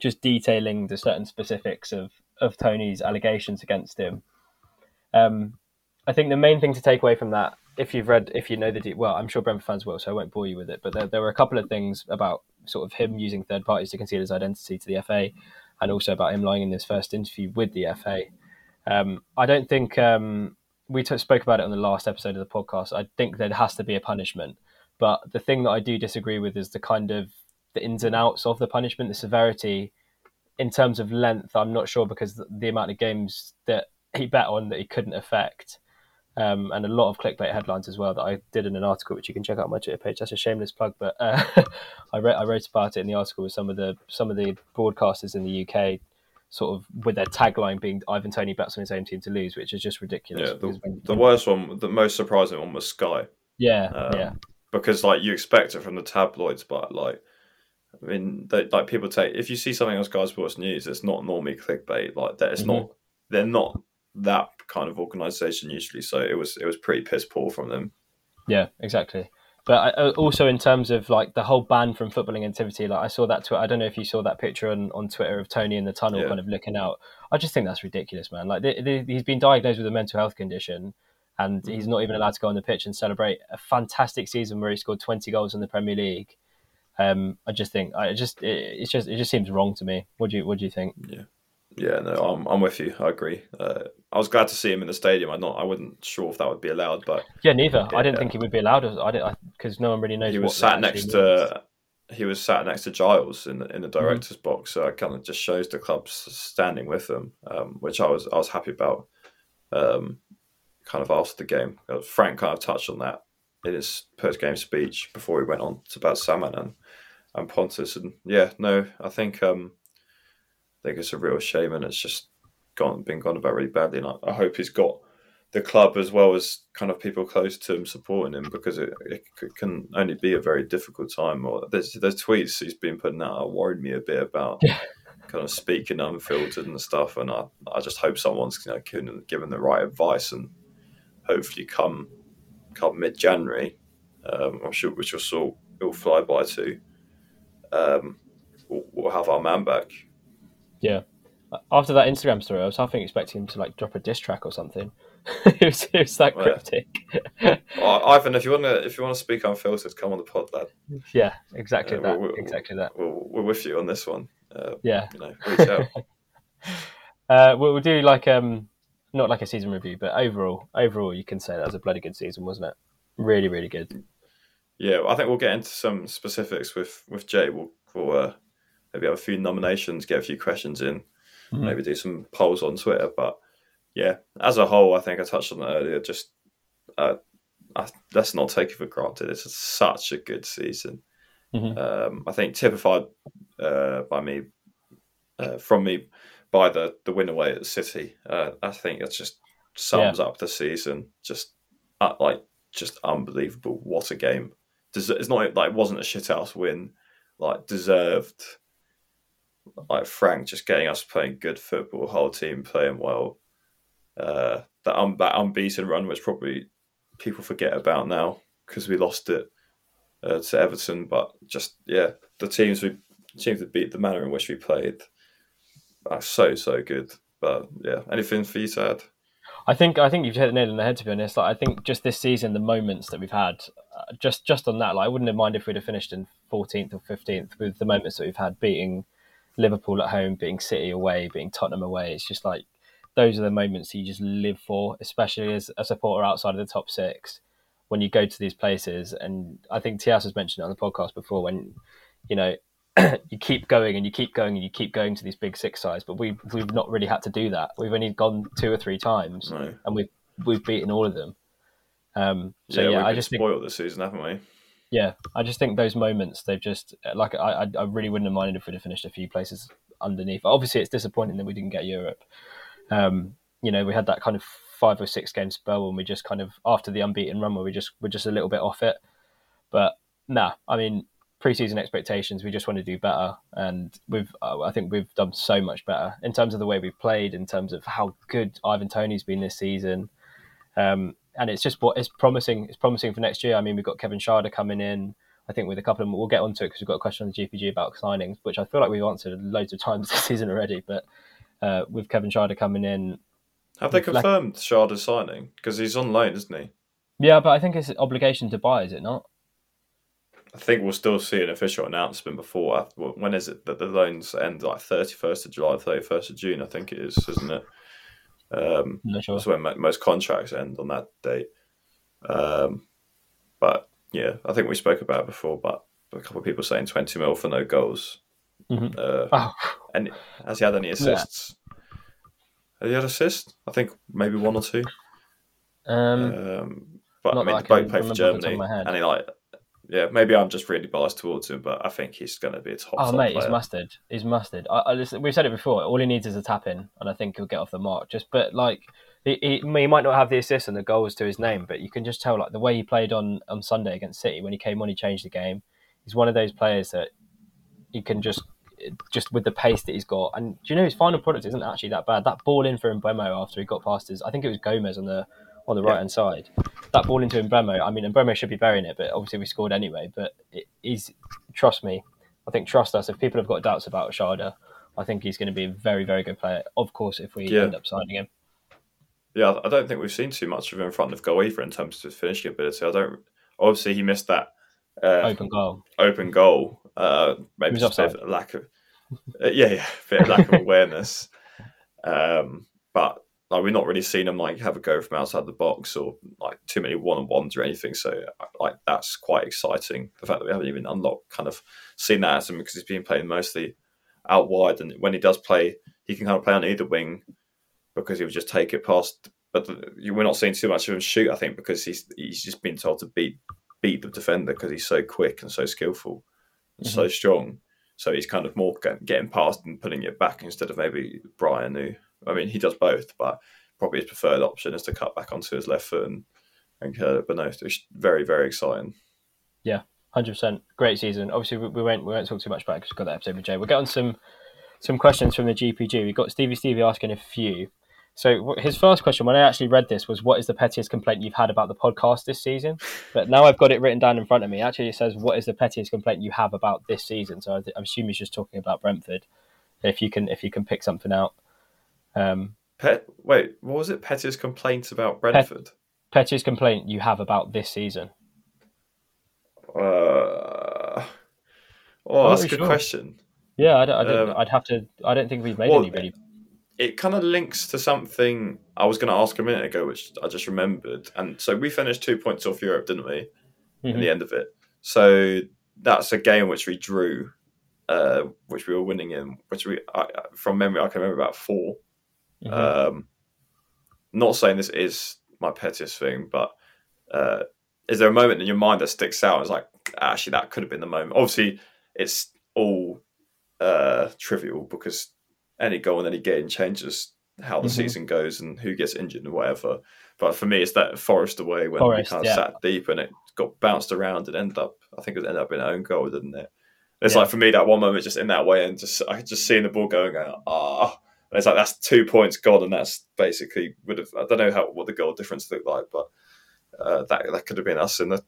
[SPEAKER 3] just detailing the certain specifics of of Toney's allegations against him. Um, I think the main thing to take away from that, if you've read, if you know the, de- well, I'm sure Brentford fans will, so I won't bore you with it. But there, there were a couple of things about sort of him using third parties to conceal his identity to the FA, and also about him lying in his first interview with the FA. Um, I don't think um, we t- spoke about it on the last episode of the podcast. I think there has to be a punishment, but the thing that I do disagree with is the kind of the ins and outs of the punishment, the severity. In terms of length, I'm not sure because the, the amount of games that he bet on that he couldn't affect, um, and a lot of clickbait headlines as well that I did in an article, which you can check out my Twitter page. That's a shameless plug, but uh, I, wrote, I wrote about it in the article with some of the some of the broadcasters in the UK, sort of with their tagline being "Ivan Toney bets on his own team to lose," which is just ridiculous.
[SPEAKER 4] Yeah, the,
[SPEAKER 3] when-
[SPEAKER 4] the worst one, the most surprising one was Sky.
[SPEAKER 3] yeah,
[SPEAKER 4] Um,
[SPEAKER 3] yeah,
[SPEAKER 4] because like you expect it from the tabloids, but like I mean, they, like people take if you see something on Sky Sports News, it's not normally clickbait. Like that, it's
[SPEAKER 3] Mhm.
[SPEAKER 4] not. They're not that kind of organisation usually. So it was it was pretty piss poor from them.
[SPEAKER 3] yeah, exactly. But I, uh, also in terms of like the whole ban from footballing activity, like I saw that. Tw- I don't know if you saw that picture on, on Twitter of Toney in the tunnel,
[SPEAKER 4] Yeah.
[SPEAKER 3] kind of looking out. I just think that's ridiculous, man. Like he's been diagnosed with a mental health condition, and he's not even allowed to go on the pitch and celebrate a fantastic season where he scored twenty goals in the Premier League. Um, I just think I just it, it's just it just seems wrong to me. What do you what do you think?
[SPEAKER 4] Yeah, no, I'm I'm with you. I agree. Uh, I was glad to see him in the stadium. I not I wasn't sure if that would be allowed, but
[SPEAKER 3] Yeah, neither. I didn't
[SPEAKER 4] Yeah.
[SPEAKER 3] think he would be allowed. I didn't because no one really knows.
[SPEAKER 4] he was sat next
[SPEAKER 3] means.
[SPEAKER 4] to he was sat next to Giles in the in the
[SPEAKER 3] Mm-hmm.
[SPEAKER 4] director's box, so it kind of just shows the club's standing with them, um, which I was I was happy about. Um, kind of after the game, Uh, Frank kind of touched on that in his post game speech before he went on to about Saman and and Pontus, and yeah, no, I think um, I think it's a real shame, and it's just gone been gone about really badly, and I, I hope he's got the club as well as kind of people close to him supporting him because it, it can only be a very difficult time. Or there's there's tweets he's been putting out worried me a bit about kind of speaking unfiltered and stuff, and I, I just hope someone's you know given, given the right advice and hopefully come come mid January, um, I'm sure which will sort it'll fly by too. Um, we'll, we'll have our man back.
[SPEAKER 3] Yeah. After that Instagram story, I was half expecting him to like drop a diss track or something. it, was, it was that
[SPEAKER 4] Oh, yeah.
[SPEAKER 3] cryptic.
[SPEAKER 4] Ivan, if you want to if you want to speak unfiltered, come on the pod, lad.
[SPEAKER 3] yeah, exactly
[SPEAKER 4] Yeah,
[SPEAKER 3] that.
[SPEAKER 4] we'll- we'll-
[SPEAKER 3] exactly that.
[SPEAKER 4] We're, we're with you on this one. Uh,
[SPEAKER 3] Yeah.
[SPEAKER 4] you know, reach out.
[SPEAKER 3] Uh, we'll, we'll do like um, not like a season review, but overall, overall, you can say that was a bloody good season, wasn't it? Really, really good.
[SPEAKER 4] Yeah, I think we'll get into some specifics with with Jay. We'll, we'll uh, maybe have a few nominations, get a few questions in,
[SPEAKER 3] Mhm.
[SPEAKER 4] maybe do some polls on Twitter. But yeah, as a whole, I think I touched on that earlier. Just uh, I, let's not take it for granted. It's such a good season.
[SPEAKER 3] Mhm.
[SPEAKER 4] Um, I think typified uh, by me, uh, from me, by the the win away at City. Uh, I think it just sums up the season. Just uh, like just unbelievable. What a game! Des- it's not like it wasn't a shithouse win. Like deserved. Like Frank just getting us playing good football, whole team playing well. Uh, that un- that unbeaten run, which probably people forget about now because we lost it uh, to Everton. But just yeah, the teams we teams that beat the manner in which we played are so so good. But yeah, anything for you to add?
[SPEAKER 3] I think I think you've hit the nail on the head. To be honest, like I think just this season, the moments that we've had, uh, just just on that, like I wouldn't have minded if we'd have finished in 14th or 15th with the moments that we've had, beating Liverpool at home, beating City away, beating Tottenham away. It's just like those are the moments you just live for, especially as a supporter outside of the top six. When you go to these places, and I think Tias has mentioned it on the podcast before, when you know you keep going and you keep going and you keep going to these big six sides, but we've we've not really had to do that. We've only gone two or three times,
[SPEAKER 4] No.
[SPEAKER 3] and we've we've beaten all of them. Um, so
[SPEAKER 4] yeah,
[SPEAKER 3] yeah,
[SPEAKER 4] we've
[SPEAKER 3] I just think
[SPEAKER 4] spoiled this season, haven't we?
[SPEAKER 3] Yeah, I just think those moments they've just like I I- really wouldn't have minded if we'd have finished a few places underneath. Obviously, it's disappointing that we didn't get Europe. Um, you know, we had that kind of five or six game spell and we just kind of after the unbeaten run where we just were just a little bit off it. But nah, I mean preseason expectations, we just want to do better, and we've uh, I think we've done so much better in terms of the way we've played, in terms of how good Ivan Toney's been this season. Um, and it's just what it's promising. It's promising for next year. I mean, we've got Kevin Schade coming in. I think with a couple of them, we'll get onto it because we've got a question on the GPG about signings, which I feel like we've answered loads of times this season already. But uh, with Kevin Schade coming in,
[SPEAKER 4] Have they confirmed Schade's signing? Because he's on loan, isn't he?
[SPEAKER 3] yeah, but I think it's an obligation to buy, is it not?
[SPEAKER 4] I think we'll still see an official announcement before. When is it that the loans end? Like thirty first of July, thirty first of June, I think it is, isn't it? Um,
[SPEAKER 3] sure.
[SPEAKER 4] That's when mo- most contracts end on that date. Um, but yeah, I think we spoke about it before. But a couple of people saying twenty mil for no goals.
[SPEAKER 3] Mhm.
[SPEAKER 4] Uh,
[SPEAKER 3] Oh,
[SPEAKER 4] and has he had any assists? Has he had assists? I think maybe one or two.
[SPEAKER 3] um,
[SPEAKER 4] Um, but I mean, they both play for
[SPEAKER 3] remember off the top of
[SPEAKER 4] Germany, and he like, yeah, maybe I'm just really biased towards him, but I think he's going to be a top.
[SPEAKER 3] oh
[SPEAKER 4] top
[SPEAKER 3] mate,
[SPEAKER 4] player.
[SPEAKER 3] he's mustard. He's mustard. I, I listen, we've said it before. All he needs is a tap in, and I think he'll get off the mark. Just, but like, he, he, he might not have the assists and the goals to his name, but you can just tell like the way he played on on Sunday against City when he came on, he changed the game. He's one of those players that you can just just with the pace that he's got. And do you know his final product isn't actually that bad? That ball in for Mbeumo after he got past his, I think it was Gomez on the on the right hand side. That ball into Mbeumo. I mean, Mbeumo should be burying it, but obviously we scored anyway. But it is trust me. I think trust us. If people have got doubts about Schade, I think he's going to be a very very good player. Of course, if we
[SPEAKER 4] Yeah.
[SPEAKER 3] end up signing him.
[SPEAKER 4] Yeah, I don't think we've seen too much of him in front of goal either in terms of his finishing ability. I don't. Obviously, he missed that uh,
[SPEAKER 3] Open goal.
[SPEAKER 4] open goal. Uh, maybe just a lack of, uh, yeah, yeah, a bit of lack of awareness. Um, but like we've not really seen him like have a go from outside the box or like too many one on ones or anything. So like that's quite exciting. The fact that we haven't even unlocked kind of seen that as him because he's been playing mostly out wide, and when he does play, he can kind of play on either wing because he would just take it past. But the, we're not seeing too much of him shoot. I think because he's he's just been told to beat beat the defender because he's so quick and so skillful and so mm-hmm. strong. So he's kind of more getting past and putting it back instead of maybe Bryan, who I mean he does both, but probably his preferred option is to cut back onto his left foot and and curl it. But no, it's very very exciting.
[SPEAKER 3] Yeah, Hundred percent, great season. Obviously, we, we won't we won't talk too much about it because we've got that episode with Jay. We'll get on some some questions from the GPG. We've got Stevie Stevie asking a few. So his first question, when I actually read this, was, "What is the pettiest complaint you've had about the podcast this season?" But now I've got it written down in front of me. Actually, it says, "What is the pettiest complaint you have about this season?" So I, th- I assume he's just talking about Brentford. If you can, if you can pick something out, um,
[SPEAKER 4] Pet, wait, what was it? Pettiest complaint about Brentford.
[SPEAKER 3] pettiest complaint you have about this season.
[SPEAKER 4] Uh, oh,
[SPEAKER 3] I'm
[SPEAKER 4] that's a good
[SPEAKER 3] sure.
[SPEAKER 4] question.
[SPEAKER 3] Yeah, I don't, I don't,
[SPEAKER 4] Um,
[SPEAKER 3] I'd have to. I don't think we've made
[SPEAKER 4] well,
[SPEAKER 3] any really.
[SPEAKER 4] It kind of links to something I was going to ask a minute ago, which I just remembered. And so we finished two points off Europe, didn't we? In
[SPEAKER 3] Mhm.
[SPEAKER 4] the end of it. So that's a game which we drew, uh, which we were winning in, which we, I, from memory, I can remember about 4
[SPEAKER 3] Mhm.
[SPEAKER 4] Um, not saying this is my pettiest thing, but uh, is there a moment in your mind that sticks out? It's like actually that could have been the moment. Obviously, it's all uh, trivial because any goal and any game changes how the
[SPEAKER 3] Mhm.
[SPEAKER 4] season goes and who gets injured and whatever. But for me, it's that Forest away when
[SPEAKER 3] Forest,
[SPEAKER 4] we kind of
[SPEAKER 3] yeah.
[SPEAKER 4] sat deep and it got bounced around and ended up. I think it ended up in our own goal, didn't it? It's
[SPEAKER 3] Yeah.
[SPEAKER 4] like for me that one moment just in that way and just I just seeing the ball going going ah. And it's like that's two points gone, and that's basically would have. I don't know how what the goal difference looked like, but uh, that that could have been us in the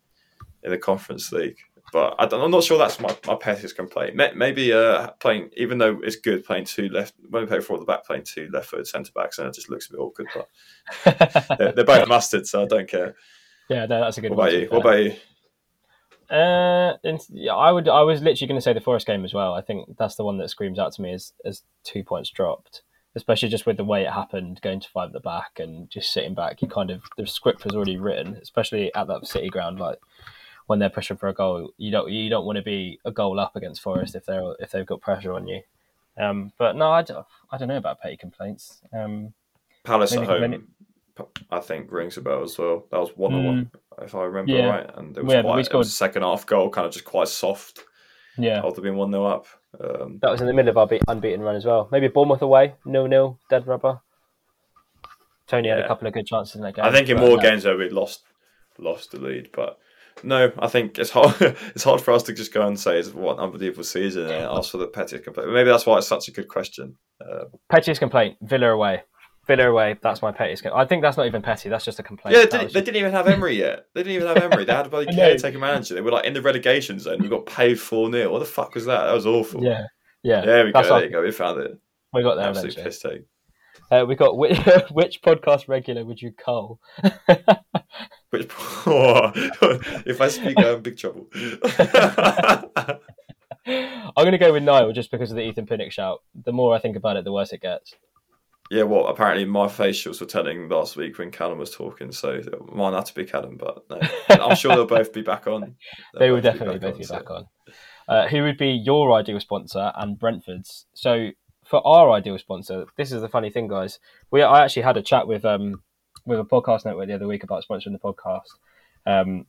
[SPEAKER 4] in the Conference League. But I don't, I'm not sure that's my, my pettiest complaint. May- Maybe uh, playing, even though it's good playing two left, when we play four at the back, playing two left footed centre backs, and it just looks a bit awkward. But they're, they're both mustard, so I don't care.
[SPEAKER 3] yeah, no, that's a good
[SPEAKER 4] What
[SPEAKER 3] one.
[SPEAKER 4] about you? What about you?
[SPEAKER 3] Uh, and, yeah, I would. I was literally going to say the Forest game as well. I think that's the one that screams out to me as as two points dropped, especially just with the way it happened, going to five at the back and just sitting back. You kind of the script was already written, especially at that City ground. Like when they're pushing for a goal, you don't you don't want to be a goal up against Forest if they're if they've got pressure on you. Um, but no, I don't, I don't know about petty complaints. Um,
[SPEAKER 4] Palace
[SPEAKER 3] Maybe
[SPEAKER 4] at home, I think rings a bell as well. That was one on one, if I remember
[SPEAKER 3] Mm. Yeah.
[SPEAKER 4] right, and it was
[SPEAKER 3] Yeah,
[SPEAKER 4] quite. It was a second half goal, kind of just quite soft
[SPEAKER 3] yeah,
[SPEAKER 4] after being one 0 up. Um,
[SPEAKER 3] that was in the middle of our be- unbeaten run as well. Maybe Bournemouth away, nil nil, dead rubber. Toney had a couple of good chances in that game.
[SPEAKER 4] I think in more
[SPEAKER 3] no.
[SPEAKER 4] games though we lost lost the lead, but no, I think it's hard. it's hard for us to just go and say it's what an unbelievable season and ask for the pettiest complaint. Maybe that's why it's such a good question. Uh,
[SPEAKER 3] Pettiest complaint: Villa away. Villa away. That's my pettiest. com- I think that's not even petty. That's just a complaint.
[SPEAKER 4] yeah,
[SPEAKER 3] That
[SPEAKER 4] they,
[SPEAKER 3] was
[SPEAKER 4] they didn't even have Emery yet. They didn't even have Emery. They had a bloody
[SPEAKER 3] I know.
[SPEAKER 4] caretaker manager. They were like in the relegation zone. We got paid four 0 What the fuck was that? That was awful.
[SPEAKER 3] yeah, yeah.
[SPEAKER 4] There we go.
[SPEAKER 3] That's
[SPEAKER 4] There
[SPEAKER 3] our-
[SPEAKER 4] you go. We found it.
[SPEAKER 3] We got there
[SPEAKER 4] Absolute
[SPEAKER 3] eventually.
[SPEAKER 4] piss take.
[SPEAKER 3] Uh, we got which, which podcast regular would you cull?
[SPEAKER 4] Which, if I speak, I'm in big trouble.
[SPEAKER 3] I'm going to go with Niall just because of the Ethan Pinnock shout. The more I think about it, the worse it gets.
[SPEAKER 4] Yeah, well, apparently my facials were telling last week when Callum was talking, so mine had to be Callum, but no. I'm sure they'll both be back on. They'll
[SPEAKER 3] they will
[SPEAKER 4] both be
[SPEAKER 3] definitely
[SPEAKER 4] back
[SPEAKER 3] both be
[SPEAKER 4] so-
[SPEAKER 3] back on. Uh, who would be your ideal sponsor and Brentford's? So for our ideal sponsor, this is the funny thing, guys. We I actually had a chat with um with a podcast network the other week about sponsoring the podcast, um,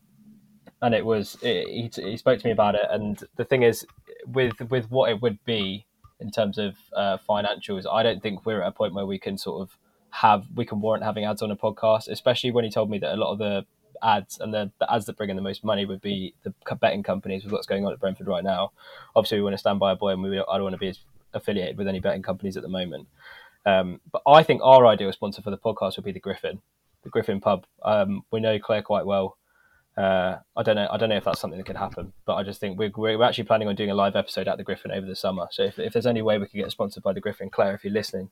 [SPEAKER 3] and it was he, he spoke to me about it. And the thing is, with with what it would be in terms of uh, financials, I don't think we're at a point where we can sort of have we can warrant having ads on a podcast, especially when he told me that a lot of the ads and the, the ads that bring in the most money would be the betting companies with what's going on at Brentford right now. Obviously, we want to stand by a boy, and we I don't want to be affiliated with any betting companies at the moment. Um, but I think our ideal sponsor for the podcast would be the Griffin, the Griffin Pub. Um, we know Claire quite well. Uh, I don't know. I don't know if that's something that could happen, but I just think we're, we're actually planning on doing a live episode at the Griffin over the summer. So if, if there's any way we could get sponsored by the Griffin, Claire, if you're listening,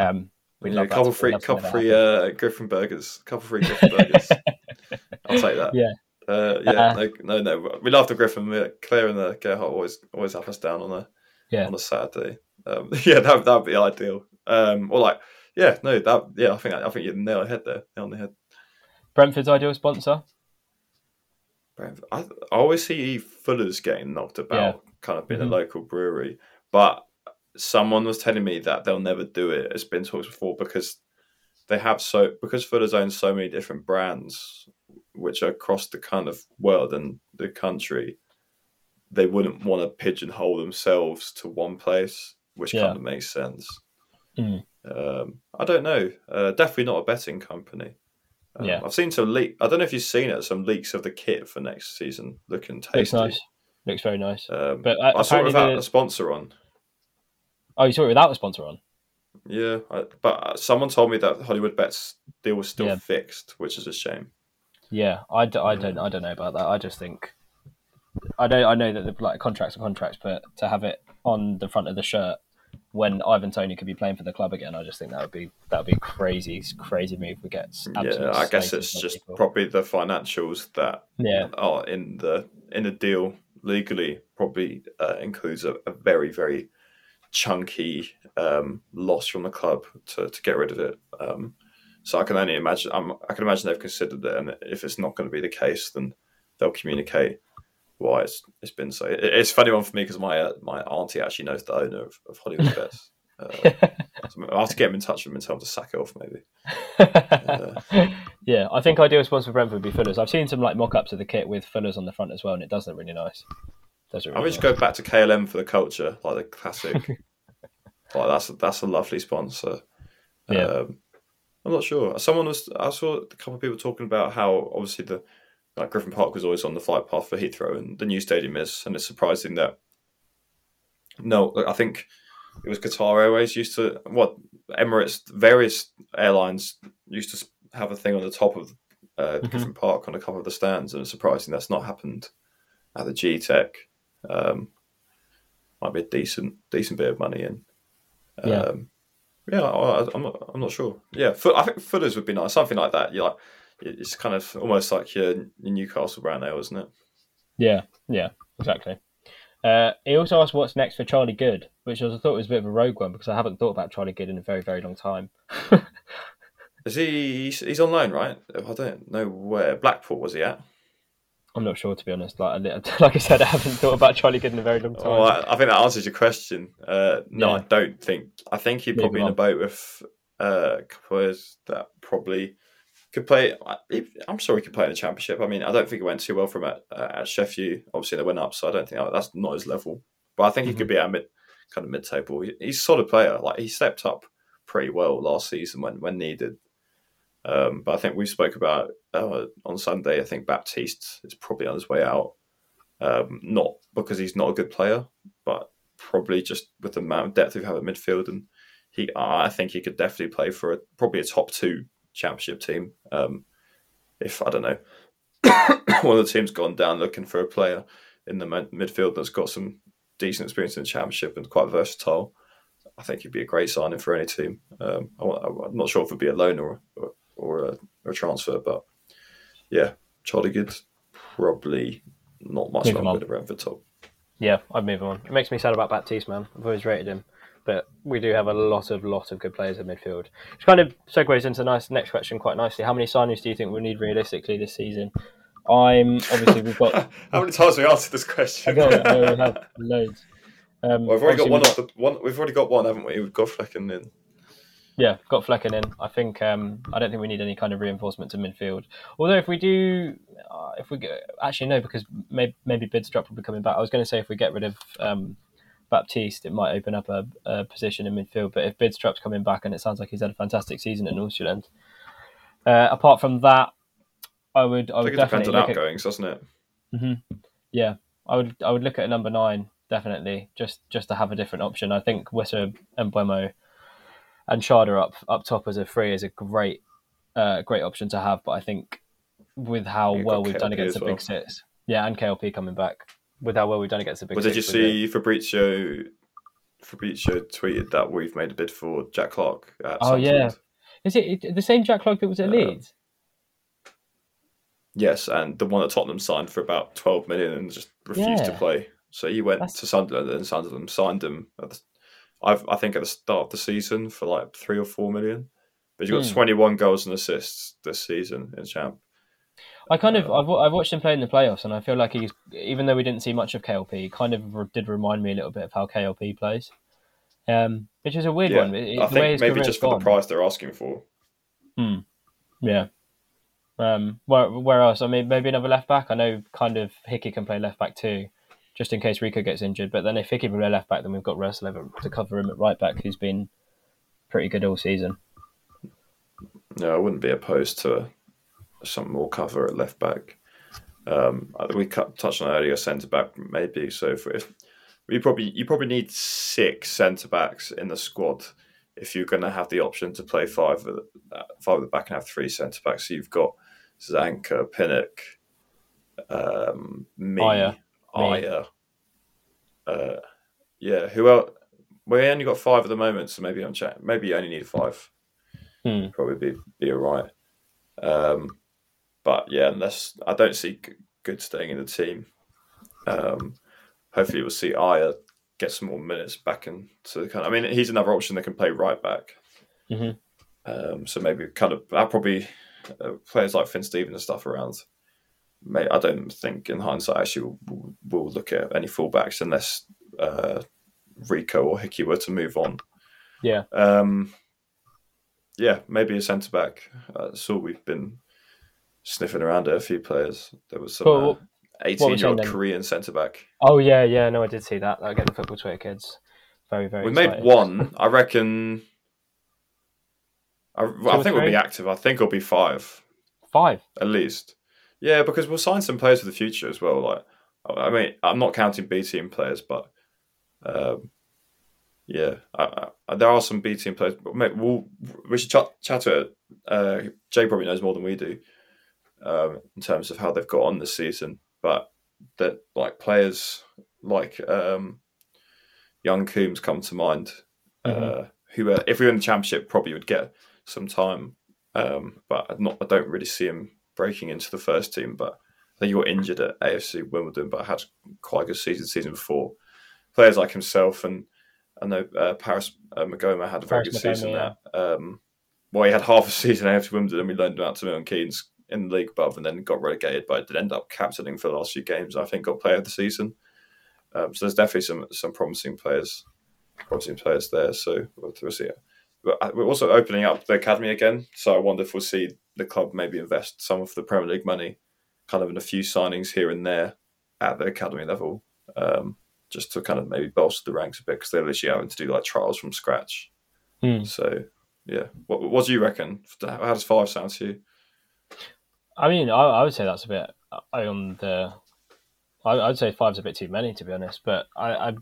[SPEAKER 3] um, we'd
[SPEAKER 4] Yeah,
[SPEAKER 3] love that
[SPEAKER 4] couple
[SPEAKER 3] to-
[SPEAKER 4] free, couple free uh, Griffin burgers, couple free Griffin burgers. I'll take that.
[SPEAKER 3] Yeah.
[SPEAKER 4] uh, yeah.
[SPEAKER 3] Uh,
[SPEAKER 4] no, no, no. We love the Griffin. Claire and the Gerhardt always, always have us down on a,
[SPEAKER 3] Yeah.
[SPEAKER 4] on a Saturday. Um, yeah, that that'd be ideal. Um, or like, yeah, no, that, yeah, I think I think you nail the head there, nail on the head.
[SPEAKER 3] Brentford's ideal sponsor.
[SPEAKER 4] I, always see Fuller's getting knocked about, kind of being
[SPEAKER 3] Mhm.
[SPEAKER 4] a local brewery. But someone was telling me that they'll never do it. It's been talked before because they have so because Fuller's owns so many different brands, which are across the kind of world and the country. They wouldn't want to pigeonhole themselves to one place, which
[SPEAKER 3] Yeah.
[SPEAKER 4] kind of makes sense.
[SPEAKER 3] Mm.
[SPEAKER 4] Um, I don't know. Uh, definitely not a betting company. Um,
[SPEAKER 3] Yeah.
[SPEAKER 4] I've seen some leak. I don't know if you've seen it. Some leaks of the kit for next season, looking tasty.
[SPEAKER 3] Looks nice. Looks very nice.
[SPEAKER 4] Um,
[SPEAKER 3] But, uh,
[SPEAKER 4] I saw it without
[SPEAKER 3] the-
[SPEAKER 4] a sponsor on.
[SPEAKER 3] Oh, you saw it without a sponsor on.
[SPEAKER 4] Yeah, I, but uh, someone told me that Hollywood Bets deal was still
[SPEAKER 3] Yeah.
[SPEAKER 4] fixed, which is a shame.
[SPEAKER 3] Yeah, I, d- I don't I don't know about that. I just think I know I know that the like contracts are contracts, but to have it on the front of the shirt when Ivan Toney could be playing for the club again, I just think that would be that would be a crazy crazy move. We get
[SPEAKER 4] yeah, I guess it's just
[SPEAKER 3] people.
[SPEAKER 4] probably the financials that
[SPEAKER 3] yeah
[SPEAKER 4] are in the in the deal legally probably uh, includes a, a very very chunky um, loss from the club to, to get rid of it. Um, so I can only imagine. I'm, I can imagine they've considered it, and if it's not going to be the case, then they'll communicate why it's it's been so. It, it's a funny one for me because my uh, my auntie actually knows the owner of, of Hollywood Bets. Uh, I'll have to get him in touch with him and tell him to sack it off, maybe. Uh,
[SPEAKER 3] yeah, I think ideal sponsor for Brentford would be Fuller's. I've seen some like mock-ups of the kit with Fuller's on the front as well, and it does look really nice. Does it
[SPEAKER 4] I
[SPEAKER 3] really
[SPEAKER 4] would just
[SPEAKER 3] nice.
[SPEAKER 4] go back to KLM for the culture, like the classic. like that's that's a lovely sponsor.
[SPEAKER 3] Yeah.
[SPEAKER 4] Um, I'm not sure. Someone was I saw a couple of people talking about how obviously the like Griffin Park was always on the flight path for Heathrow, and the new stadium is, and it's surprising that. No, I think it was Qatar Airways used to what Emirates, various airlines used to have a thing on the top of uh,
[SPEAKER 3] Mhm.
[SPEAKER 4] Griffin Park on a couple of the stands, and it's surprising that's not happened at the Gtech. Um, might be a decent decent bit of money in.
[SPEAKER 3] Yeah.
[SPEAKER 4] Um, yeah, I, I'm not. I'm not sure. Yeah, foot, I think footers would be nice. Something like that. You like, it's kind of almost like your, your Newcastle brand ale, isn't it?
[SPEAKER 3] Yeah, yeah, exactly. Uh, he also asked what's next for Charlie Goode, which I thought was a bit of a rogue one because I haven't thought about Charlie Goode in a very, very long time.
[SPEAKER 4] Is he? He's, on loan, right? I don't know where. Blackpool was he at?
[SPEAKER 3] I'm not sure to be honest. Like, I- like I said, I haven't thought about Charlie Goode in a very long time.
[SPEAKER 4] Well, I, I think that answers your question. Uh, no,
[SPEAKER 3] Yeah.
[SPEAKER 4] I don't think. I think he'd probably in a boat with uh, a couple of players that probably could play. I'm sure he could play in the championship. I mean, I don't think it went too well from at, uh, at Sheffield. Obviously, they went up, so I don't think that's not his level. But I think he could be at mid, kind of mid-table. He's a solid player. Like he stepped up pretty well last season when when needed. Um, but I think we spoke about uh, on Sunday. I think Baptiste is probably on his way out. Um, not because he's not a good player, but probably just with the amount of depth we have at midfield, and he, I think he could definitely play for a, probably a top two championship team. Um, if I don't know, one of the teams gone down looking for a player in the midfield that's got some decent experience in the championship and quite versatile. I think he'd be a great signing for any team. Um, I, am not sure if it'd be a loan or or, or, a, or a transfer, but yeah, Charlie Goode probably not much longer
[SPEAKER 3] on.
[SPEAKER 4] at Brentford top.
[SPEAKER 3] Yeah, I'd move him on. It makes me sad about Baptiste, man. I've always rated him, but we do have a lot of lot of good players in midfield. Which kind of segues into the nice next question quite nicely. How many signings do you think we need realistically this season? I'm obviously we've got.
[SPEAKER 4] How many times have we answered this
[SPEAKER 3] I
[SPEAKER 4] question?
[SPEAKER 3] I know we have loads. Um,
[SPEAKER 4] Well, we've already got one off the one. We've already got one, haven't we? We've got Flekken in.
[SPEAKER 3] Yeah, got Flekken in. I think um, I don't think we need any kind of reinforcement to midfield. Although if we do, uh, if we get, actually no, because maybe, maybe Bidstrup will be coming back. I was going to say if we get rid of um, Baptiste, it might open up a, a position in midfield. But if Bidstrup's coming back, and it sounds like he's had a fantastic season at Northland. Uh, apart from that, I would I
[SPEAKER 4] I
[SPEAKER 3] would
[SPEAKER 4] think it depends on
[SPEAKER 3] look at
[SPEAKER 4] outgoings, doesn't it?
[SPEAKER 3] yeah, I would I would look at a number nine definitely just just to have a different option. I think Wissa and Mbeumo and Schade up up top as a free is a great uh, great option to have. But I think with how
[SPEAKER 4] You've
[SPEAKER 3] well we've done against the
[SPEAKER 4] well.
[SPEAKER 3] big six, yeah, and KLP coming back with how well we've done against the big
[SPEAKER 4] Well,
[SPEAKER 3] six.
[SPEAKER 4] did you see Fabrizio? Fabrizio tweeted that we've made a bid for Jack Clarke. At
[SPEAKER 3] Oh, yeah. Is it it- the same Jack Clarke that was at
[SPEAKER 4] Uh,
[SPEAKER 3] Leeds?
[SPEAKER 4] Yes, and the one that Tottenham signed for about twelve million and just refused to play. So he went
[SPEAKER 3] That's-
[SPEAKER 4] to Sunderland and Sunderland signed him. At the, I've, I think at the start of the season for like three or four million. But he's got
[SPEAKER 3] Hmm.
[SPEAKER 4] twenty one goals and assists this season in champ.
[SPEAKER 3] I kind of I've, I've watched him play in the playoffs, and I feel like he's even though we didn't see much of KLP, he kind of did remind me a little bit of how KLP plays, um, which is a weird
[SPEAKER 4] Yeah,
[SPEAKER 3] one. It-
[SPEAKER 4] I think maybe just for the price they're asking for. Hmm.
[SPEAKER 3] Yeah. Um, where where else? I mean, maybe another left back. I know kind of Hickey can play left back too, just in case Rico gets injured. But then if Hickey can play left back, then we've got Roerslev to cover him at right back, who's been pretty good all season.
[SPEAKER 4] No, I wouldn't be opposed to some more cover at left back. Um, we cut, touched on earlier centre back maybe. So if, if you probably you probably need six centre backs in the squad if you're going to have the option to play five at the, five at the back and have three centre backs. So you've got Zanka, Pinnock, um,
[SPEAKER 3] Mee, Ajer.
[SPEAKER 4] Ajer. Uh, yeah, who else? We only got five at the moment, so maybe I'm chat. Maybe you only need five
[SPEAKER 3] Hmm.
[SPEAKER 4] probably be, be all right. Um, but yeah, unless I don't see good staying in the team. Um, hopefully, we'll see Ajer get some more minutes back into the kind. I mean, he's another option that can play right back.
[SPEAKER 3] Mhm.
[SPEAKER 4] Um, so maybe kind of that probably uh, players like Fin Stevens and stuff around. May, I don't think in hindsight actually we'll, we'll look at any fullbacks unless uh, Rico or Hickey were to move on.
[SPEAKER 3] Yeah.
[SPEAKER 4] Um, yeah, maybe a centre back. I saw we've been sniffing around at a few players. There was some
[SPEAKER 3] Well,
[SPEAKER 4] uh, 18 year old? Korean centre back.
[SPEAKER 3] Oh yeah, yeah. No, I did see that. I get the football Twitter kids. Very, very.
[SPEAKER 4] We made one. I reckon. I, I think we'll be active. I think it'll be five
[SPEAKER 3] Five.
[SPEAKER 4] at least. Yeah, because we'll sign some players for the future as well. Like, I mean, I'm not counting B team players, but um, yeah, I, I, there are some B team players. But mate, we'll, we should chat, chat to it. Uh, Jay probably knows more than we do um, in terms of how they've got on this season. But that like players like um, young Coombs come to mind, uh, who uh, if we were in the championship probably would get some time. Um, but not I don't really see him breaking into the first team. But I think he got injured at AFC Wimbledon, but had quite a good season season before. Players like himself and I know uh, Paris uh, Maghoma had a very
[SPEAKER 3] Paris
[SPEAKER 4] good season there. Um, well, he had half a season at AFC Wimbledon, and we loaned him out to Milton Keynes in the league above, and then got relegated, but did end up captaining for the last few games. I think got player of the season. Um, so there's definitely some some promising players, promising players there. So we'll, we'll see. But uh, we're also opening up the academy again, so I wonder if we'll see the club maybe invest some of the Premier League money, kind of in a few signings here and there at the academy level, um, just to kind of maybe bolster the ranks a bit because they're literally having to do like trials from scratch.
[SPEAKER 3] Hmm.
[SPEAKER 4] So yeah, what, what do you reckon? How does five sound to you?
[SPEAKER 3] I mean, I, I would say that's a bit on the. I, I'd say five's a bit too many, to be honest. But I, I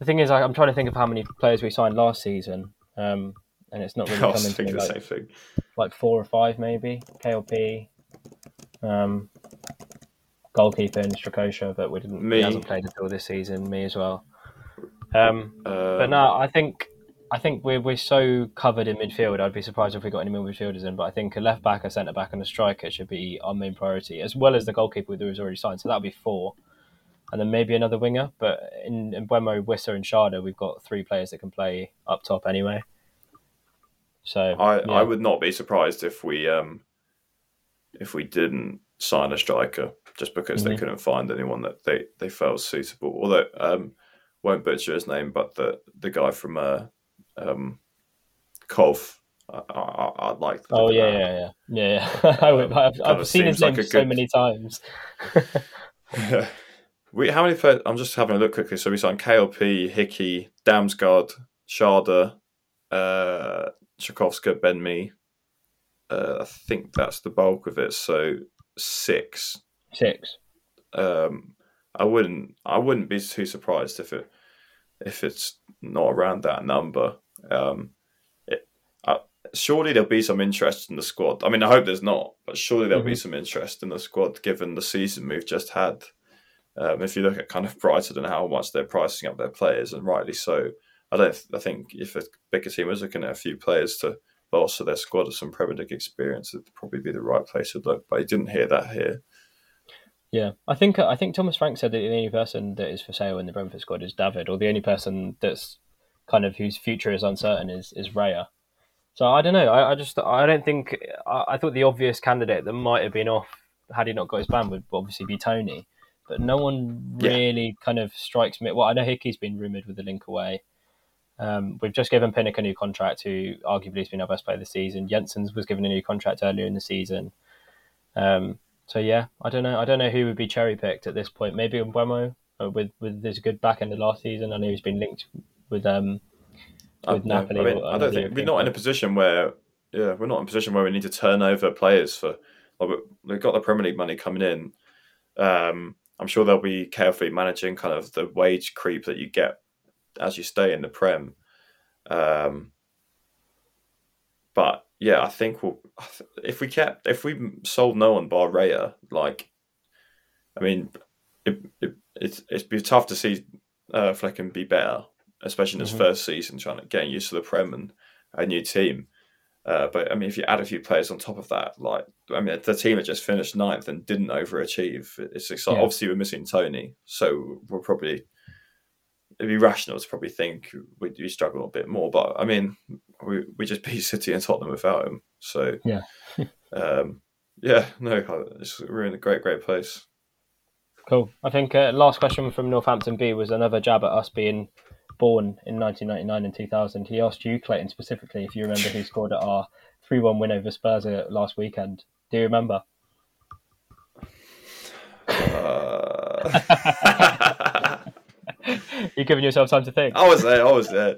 [SPEAKER 3] the thing is, I, I'm trying to think of how many players we signed last season, um, and it's not really
[SPEAKER 4] I
[SPEAKER 3] coming to me
[SPEAKER 4] the
[SPEAKER 3] like,
[SPEAKER 4] same thing.
[SPEAKER 3] like four or five, maybe KLP, um, goalkeeper in Strakosha, but we didn't.
[SPEAKER 4] Me.
[SPEAKER 3] He hasn't played at all this season. Me as well. Um,
[SPEAKER 4] Uh,
[SPEAKER 3] but no, I think I think we're we're so covered in midfield. I'd be surprised if we got any more midfielders in. But I think a left back, a centre back, and a striker should be our main priority, as well as the goalkeeper who was already signed. So that'll be four, and then maybe another winger. But in, in Mbeumo, Wissa, and Schade, we've got three players that can play up top anyway. So
[SPEAKER 4] I,
[SPEAKER 3] yeah.
[SPEAKER 4] I would not be surprised if we um if we didn't sign a striker just because they
[SPEAKER 3] Mhm.
[SPEAKER 4] couldn't find anyone that they, they felt suitable. Although um won't butcher his name, but the the guy from uh um Cov, I, I, I'd like.
[SPEAKER 3] Oh yeah, yeah, yeah, yeah. yeah. Would, I've, I've seen his
[SPEAKER 4] seems like
[SPEAKER 3] name so
[SPEAKER 4] good-
[SPEAKER 3] many times.
[SPEAKER 4] we how many players? I'm just having a look quickly. So we signed KLP, Hickey, Damsgaard, Schade, uh, Ben Mee. Uh, I think that's the bulk of it. So six.
[SPEAKER 3] Six.
[SPEAKER 4] Um, I wouldn't. I wouldn't be too surprised if it if it's not around that number. Um, it, uh, surely there'll be some interest in the squad. I mean, I hope there's not, but surely there'll be some interest in the squad given the season we've just had. Um, if you look at kind of Brighton and how much they're pricing up their players, and rightly so, I don't. I think if a bigger team was looking at a few players to bolster their squad with some Premier League experience, it'd probably be the right place to look. But I didn't hear that here.
[SPEAKER 3] Yeah, I think I think Thomas Frank said that the only person that is for sale in the Brentford squad is David, or the only person that's kind of whose future is uncertain is is Raya. So I don't know. I, I just I don't think I, I thought the obvious candidate that might have been off had he not got his ban would obviously be Toney, but no one
[SPEAKER 4] Yeah.
[SPEAKER 3] really kind of strikes me. Well, I know Hickey's been rumored with the link away. Um, we've just given Pinnock a new contract, who arguably has been our best player this season. Jensen's was given a new contract earlier in the season. Um, so yeah, I don't know. I don't know who would be cherry picked at this point. Maybe Mbeumo uh, with with this good back end of last season. I know he's been linked with um with
[SPEAKER 4] I-
[SPEAKER 3] Napoli.
[SPEAKER 4] I, mean, I don't think we're not in a position where, yeah, we're not in a position where we need to turn over players for. Like, we- we've got the Premier League money coming in. Um, I'm sure they'll be carefully managing kind of the wage creep that you get as you stay in the Prem. Um, but yeah, I think we'll if we kept if we sold no one bar Raya, like, I mean, it, it, it's it'd be tough to see uh, Flekken be better, especially in his
[SPEAKER 3] Mhm.
[SPEAKER 4] first season, trying to get used to the Prem and a new team. Uh, but I mean, if you add a few players on top of that, like I mean, the team had just finished ninth and didn't overachieve, it's exciting.
[SPEAKER 3] Yeah.
[SPEAKER 4] Obviously, we're missing Toney, so we're probably it'd be rational to probably think we we struggle a bit more. But I mean, we we just beat City and Tottenham without him, so
[SPEAKER 3] Yeah.
[SPEAKER 4] um, yeah, no, it's, we're in a great, great place.
[SPEAKER 3] Cool. I think uh, last question from Northampton B was another jab at us being born in 1999 and 2000. He asked you, Clayton, specifically if you remember who scored at our 3 1 win over Spurs last weekend. Do you remember? Uh... You're giving yourself time to think.
[SPEAKER 4] I was there. I was there.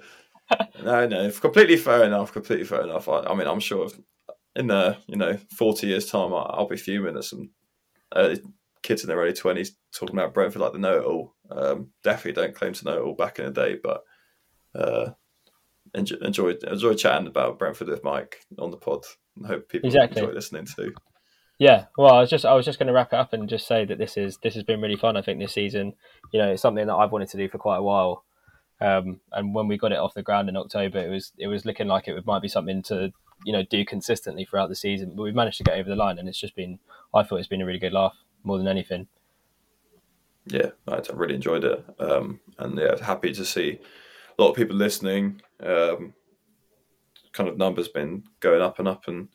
[SPEAKER 4] No, no, completely fair enough. Completely fair enough. I, I mean, I'm sure if, in the you know 40 years time, I, will be fuming at some early, kids in their early 20s talking about Brentford like the know it all. Um, definitely don't claim to know it all back in the day, but uh, enjoy, enjoy enjoy chatting about Brentford with Mike on the pod. I hope people exactly. enjoy listening too.
[SPEAKER 3] Yeah, well, I was just I was just going to wrap it up and just say that this is this has been really fun. I think this season, you know, it's something that I've wanted to do for quite a while. Um, and when we got it off the ground in October, it was it was looking like it might be something to you know do consistently throughout the season. But we've managed to get over the line, and it's just been I thought it's been a really good laugh more than anything.
[SPEAKER 4] Yeah, I really enjoyed it, um, and yeah, happy to see a lot of people listening. Um, kind of numbers been going up and up, and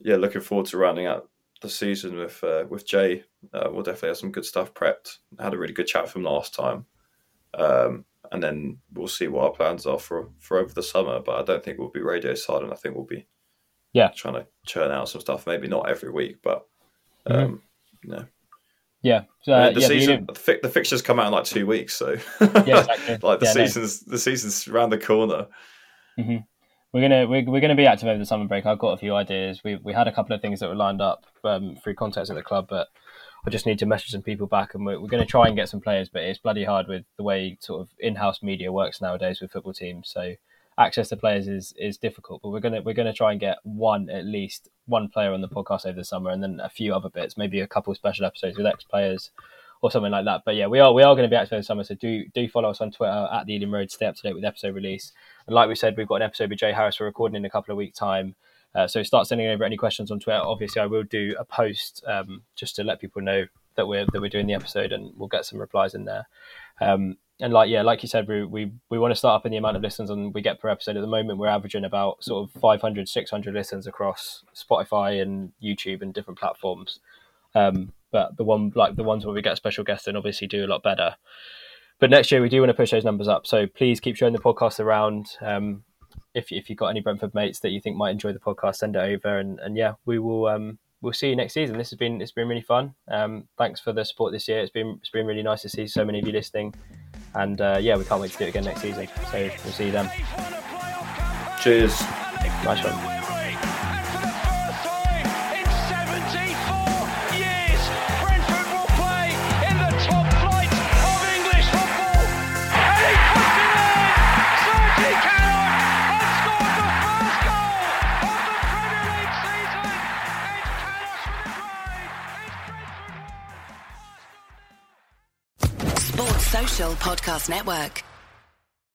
[SPEAKER 4] yeah, looking forward to rounding out the season with uh, with Jay. Uh, we'll definitely have some good stuff prepped. I had a really good chat from last time, um, and then we'll see what our plans are for for over the summer. But I don't think we'll be radio silent. I think we'll be
[SPEAKER 3] yeah
[SPEAKER 4] trying to churn out some stuff. Maybe not every week, but mm-hmm. um, mm-hmm. no.
[SPEAKER 3] Yeah,
[SPEAKER 4] uh, the yeah, season, the, fi- the, fixtures come out in like two weeks, so yeah, exactly. like the yeah, season's no. the season's around the corner.
[SPEAKER 3] Mm-hmm we're gonna we're, we're gonna be active over the summer break. I've got a few ideas. We we had a couple of things that were lined up um, through contacts at the club, but I just need to message some people back, and we're, we're going to try and get some players. But it's bloody hard with the way sort of in-house media works nowadays with football teams. So access to players is is difficult. But we're gonna we're gonna try and get one at least one player on the podcast over the summer, and then a few other bits, maybe a couple special episodes with ex players or something like that. But yeah, we are we are going to be active in the summer, so do do follow us on Twitter at the Ealing Road. Stay up to date with episode release. And like we said, we've got an episode with Jay Harris we're recording in a couple of weeks' time. Uh, so start sending over any questions on Twitter. Obviously, I will do a post um, just to let people know that we're that we're doing the episode, and we'll get some replies in there. Um, and like yeah, like you said, we, we we want to start up in the amount of listens and we get per episode. At the moment, we're averaging about sort of 500, 600 listens across Spotify and YouTube and different platforms. Um, but the one like the ones where we get special guests and obviously do a lot better. But next year we do want to push those numbers up. So please keep showing the podcast around. Um, if if you've got any Brentford mates that you think might enjoy the podcast, send it over and, and yeah, we will um, we'll see you next season. This has been it's been really fun. Um, thanks for the support this year. It's been it's been really nice to see so many of you listening. And uh, yeah, we can't wait to do it again next season. So we'll see you then.
[SPEAKER 4] Cheers.
[SPEAKER 3] Nice one.
[SPEAKER 1] Podcast Network.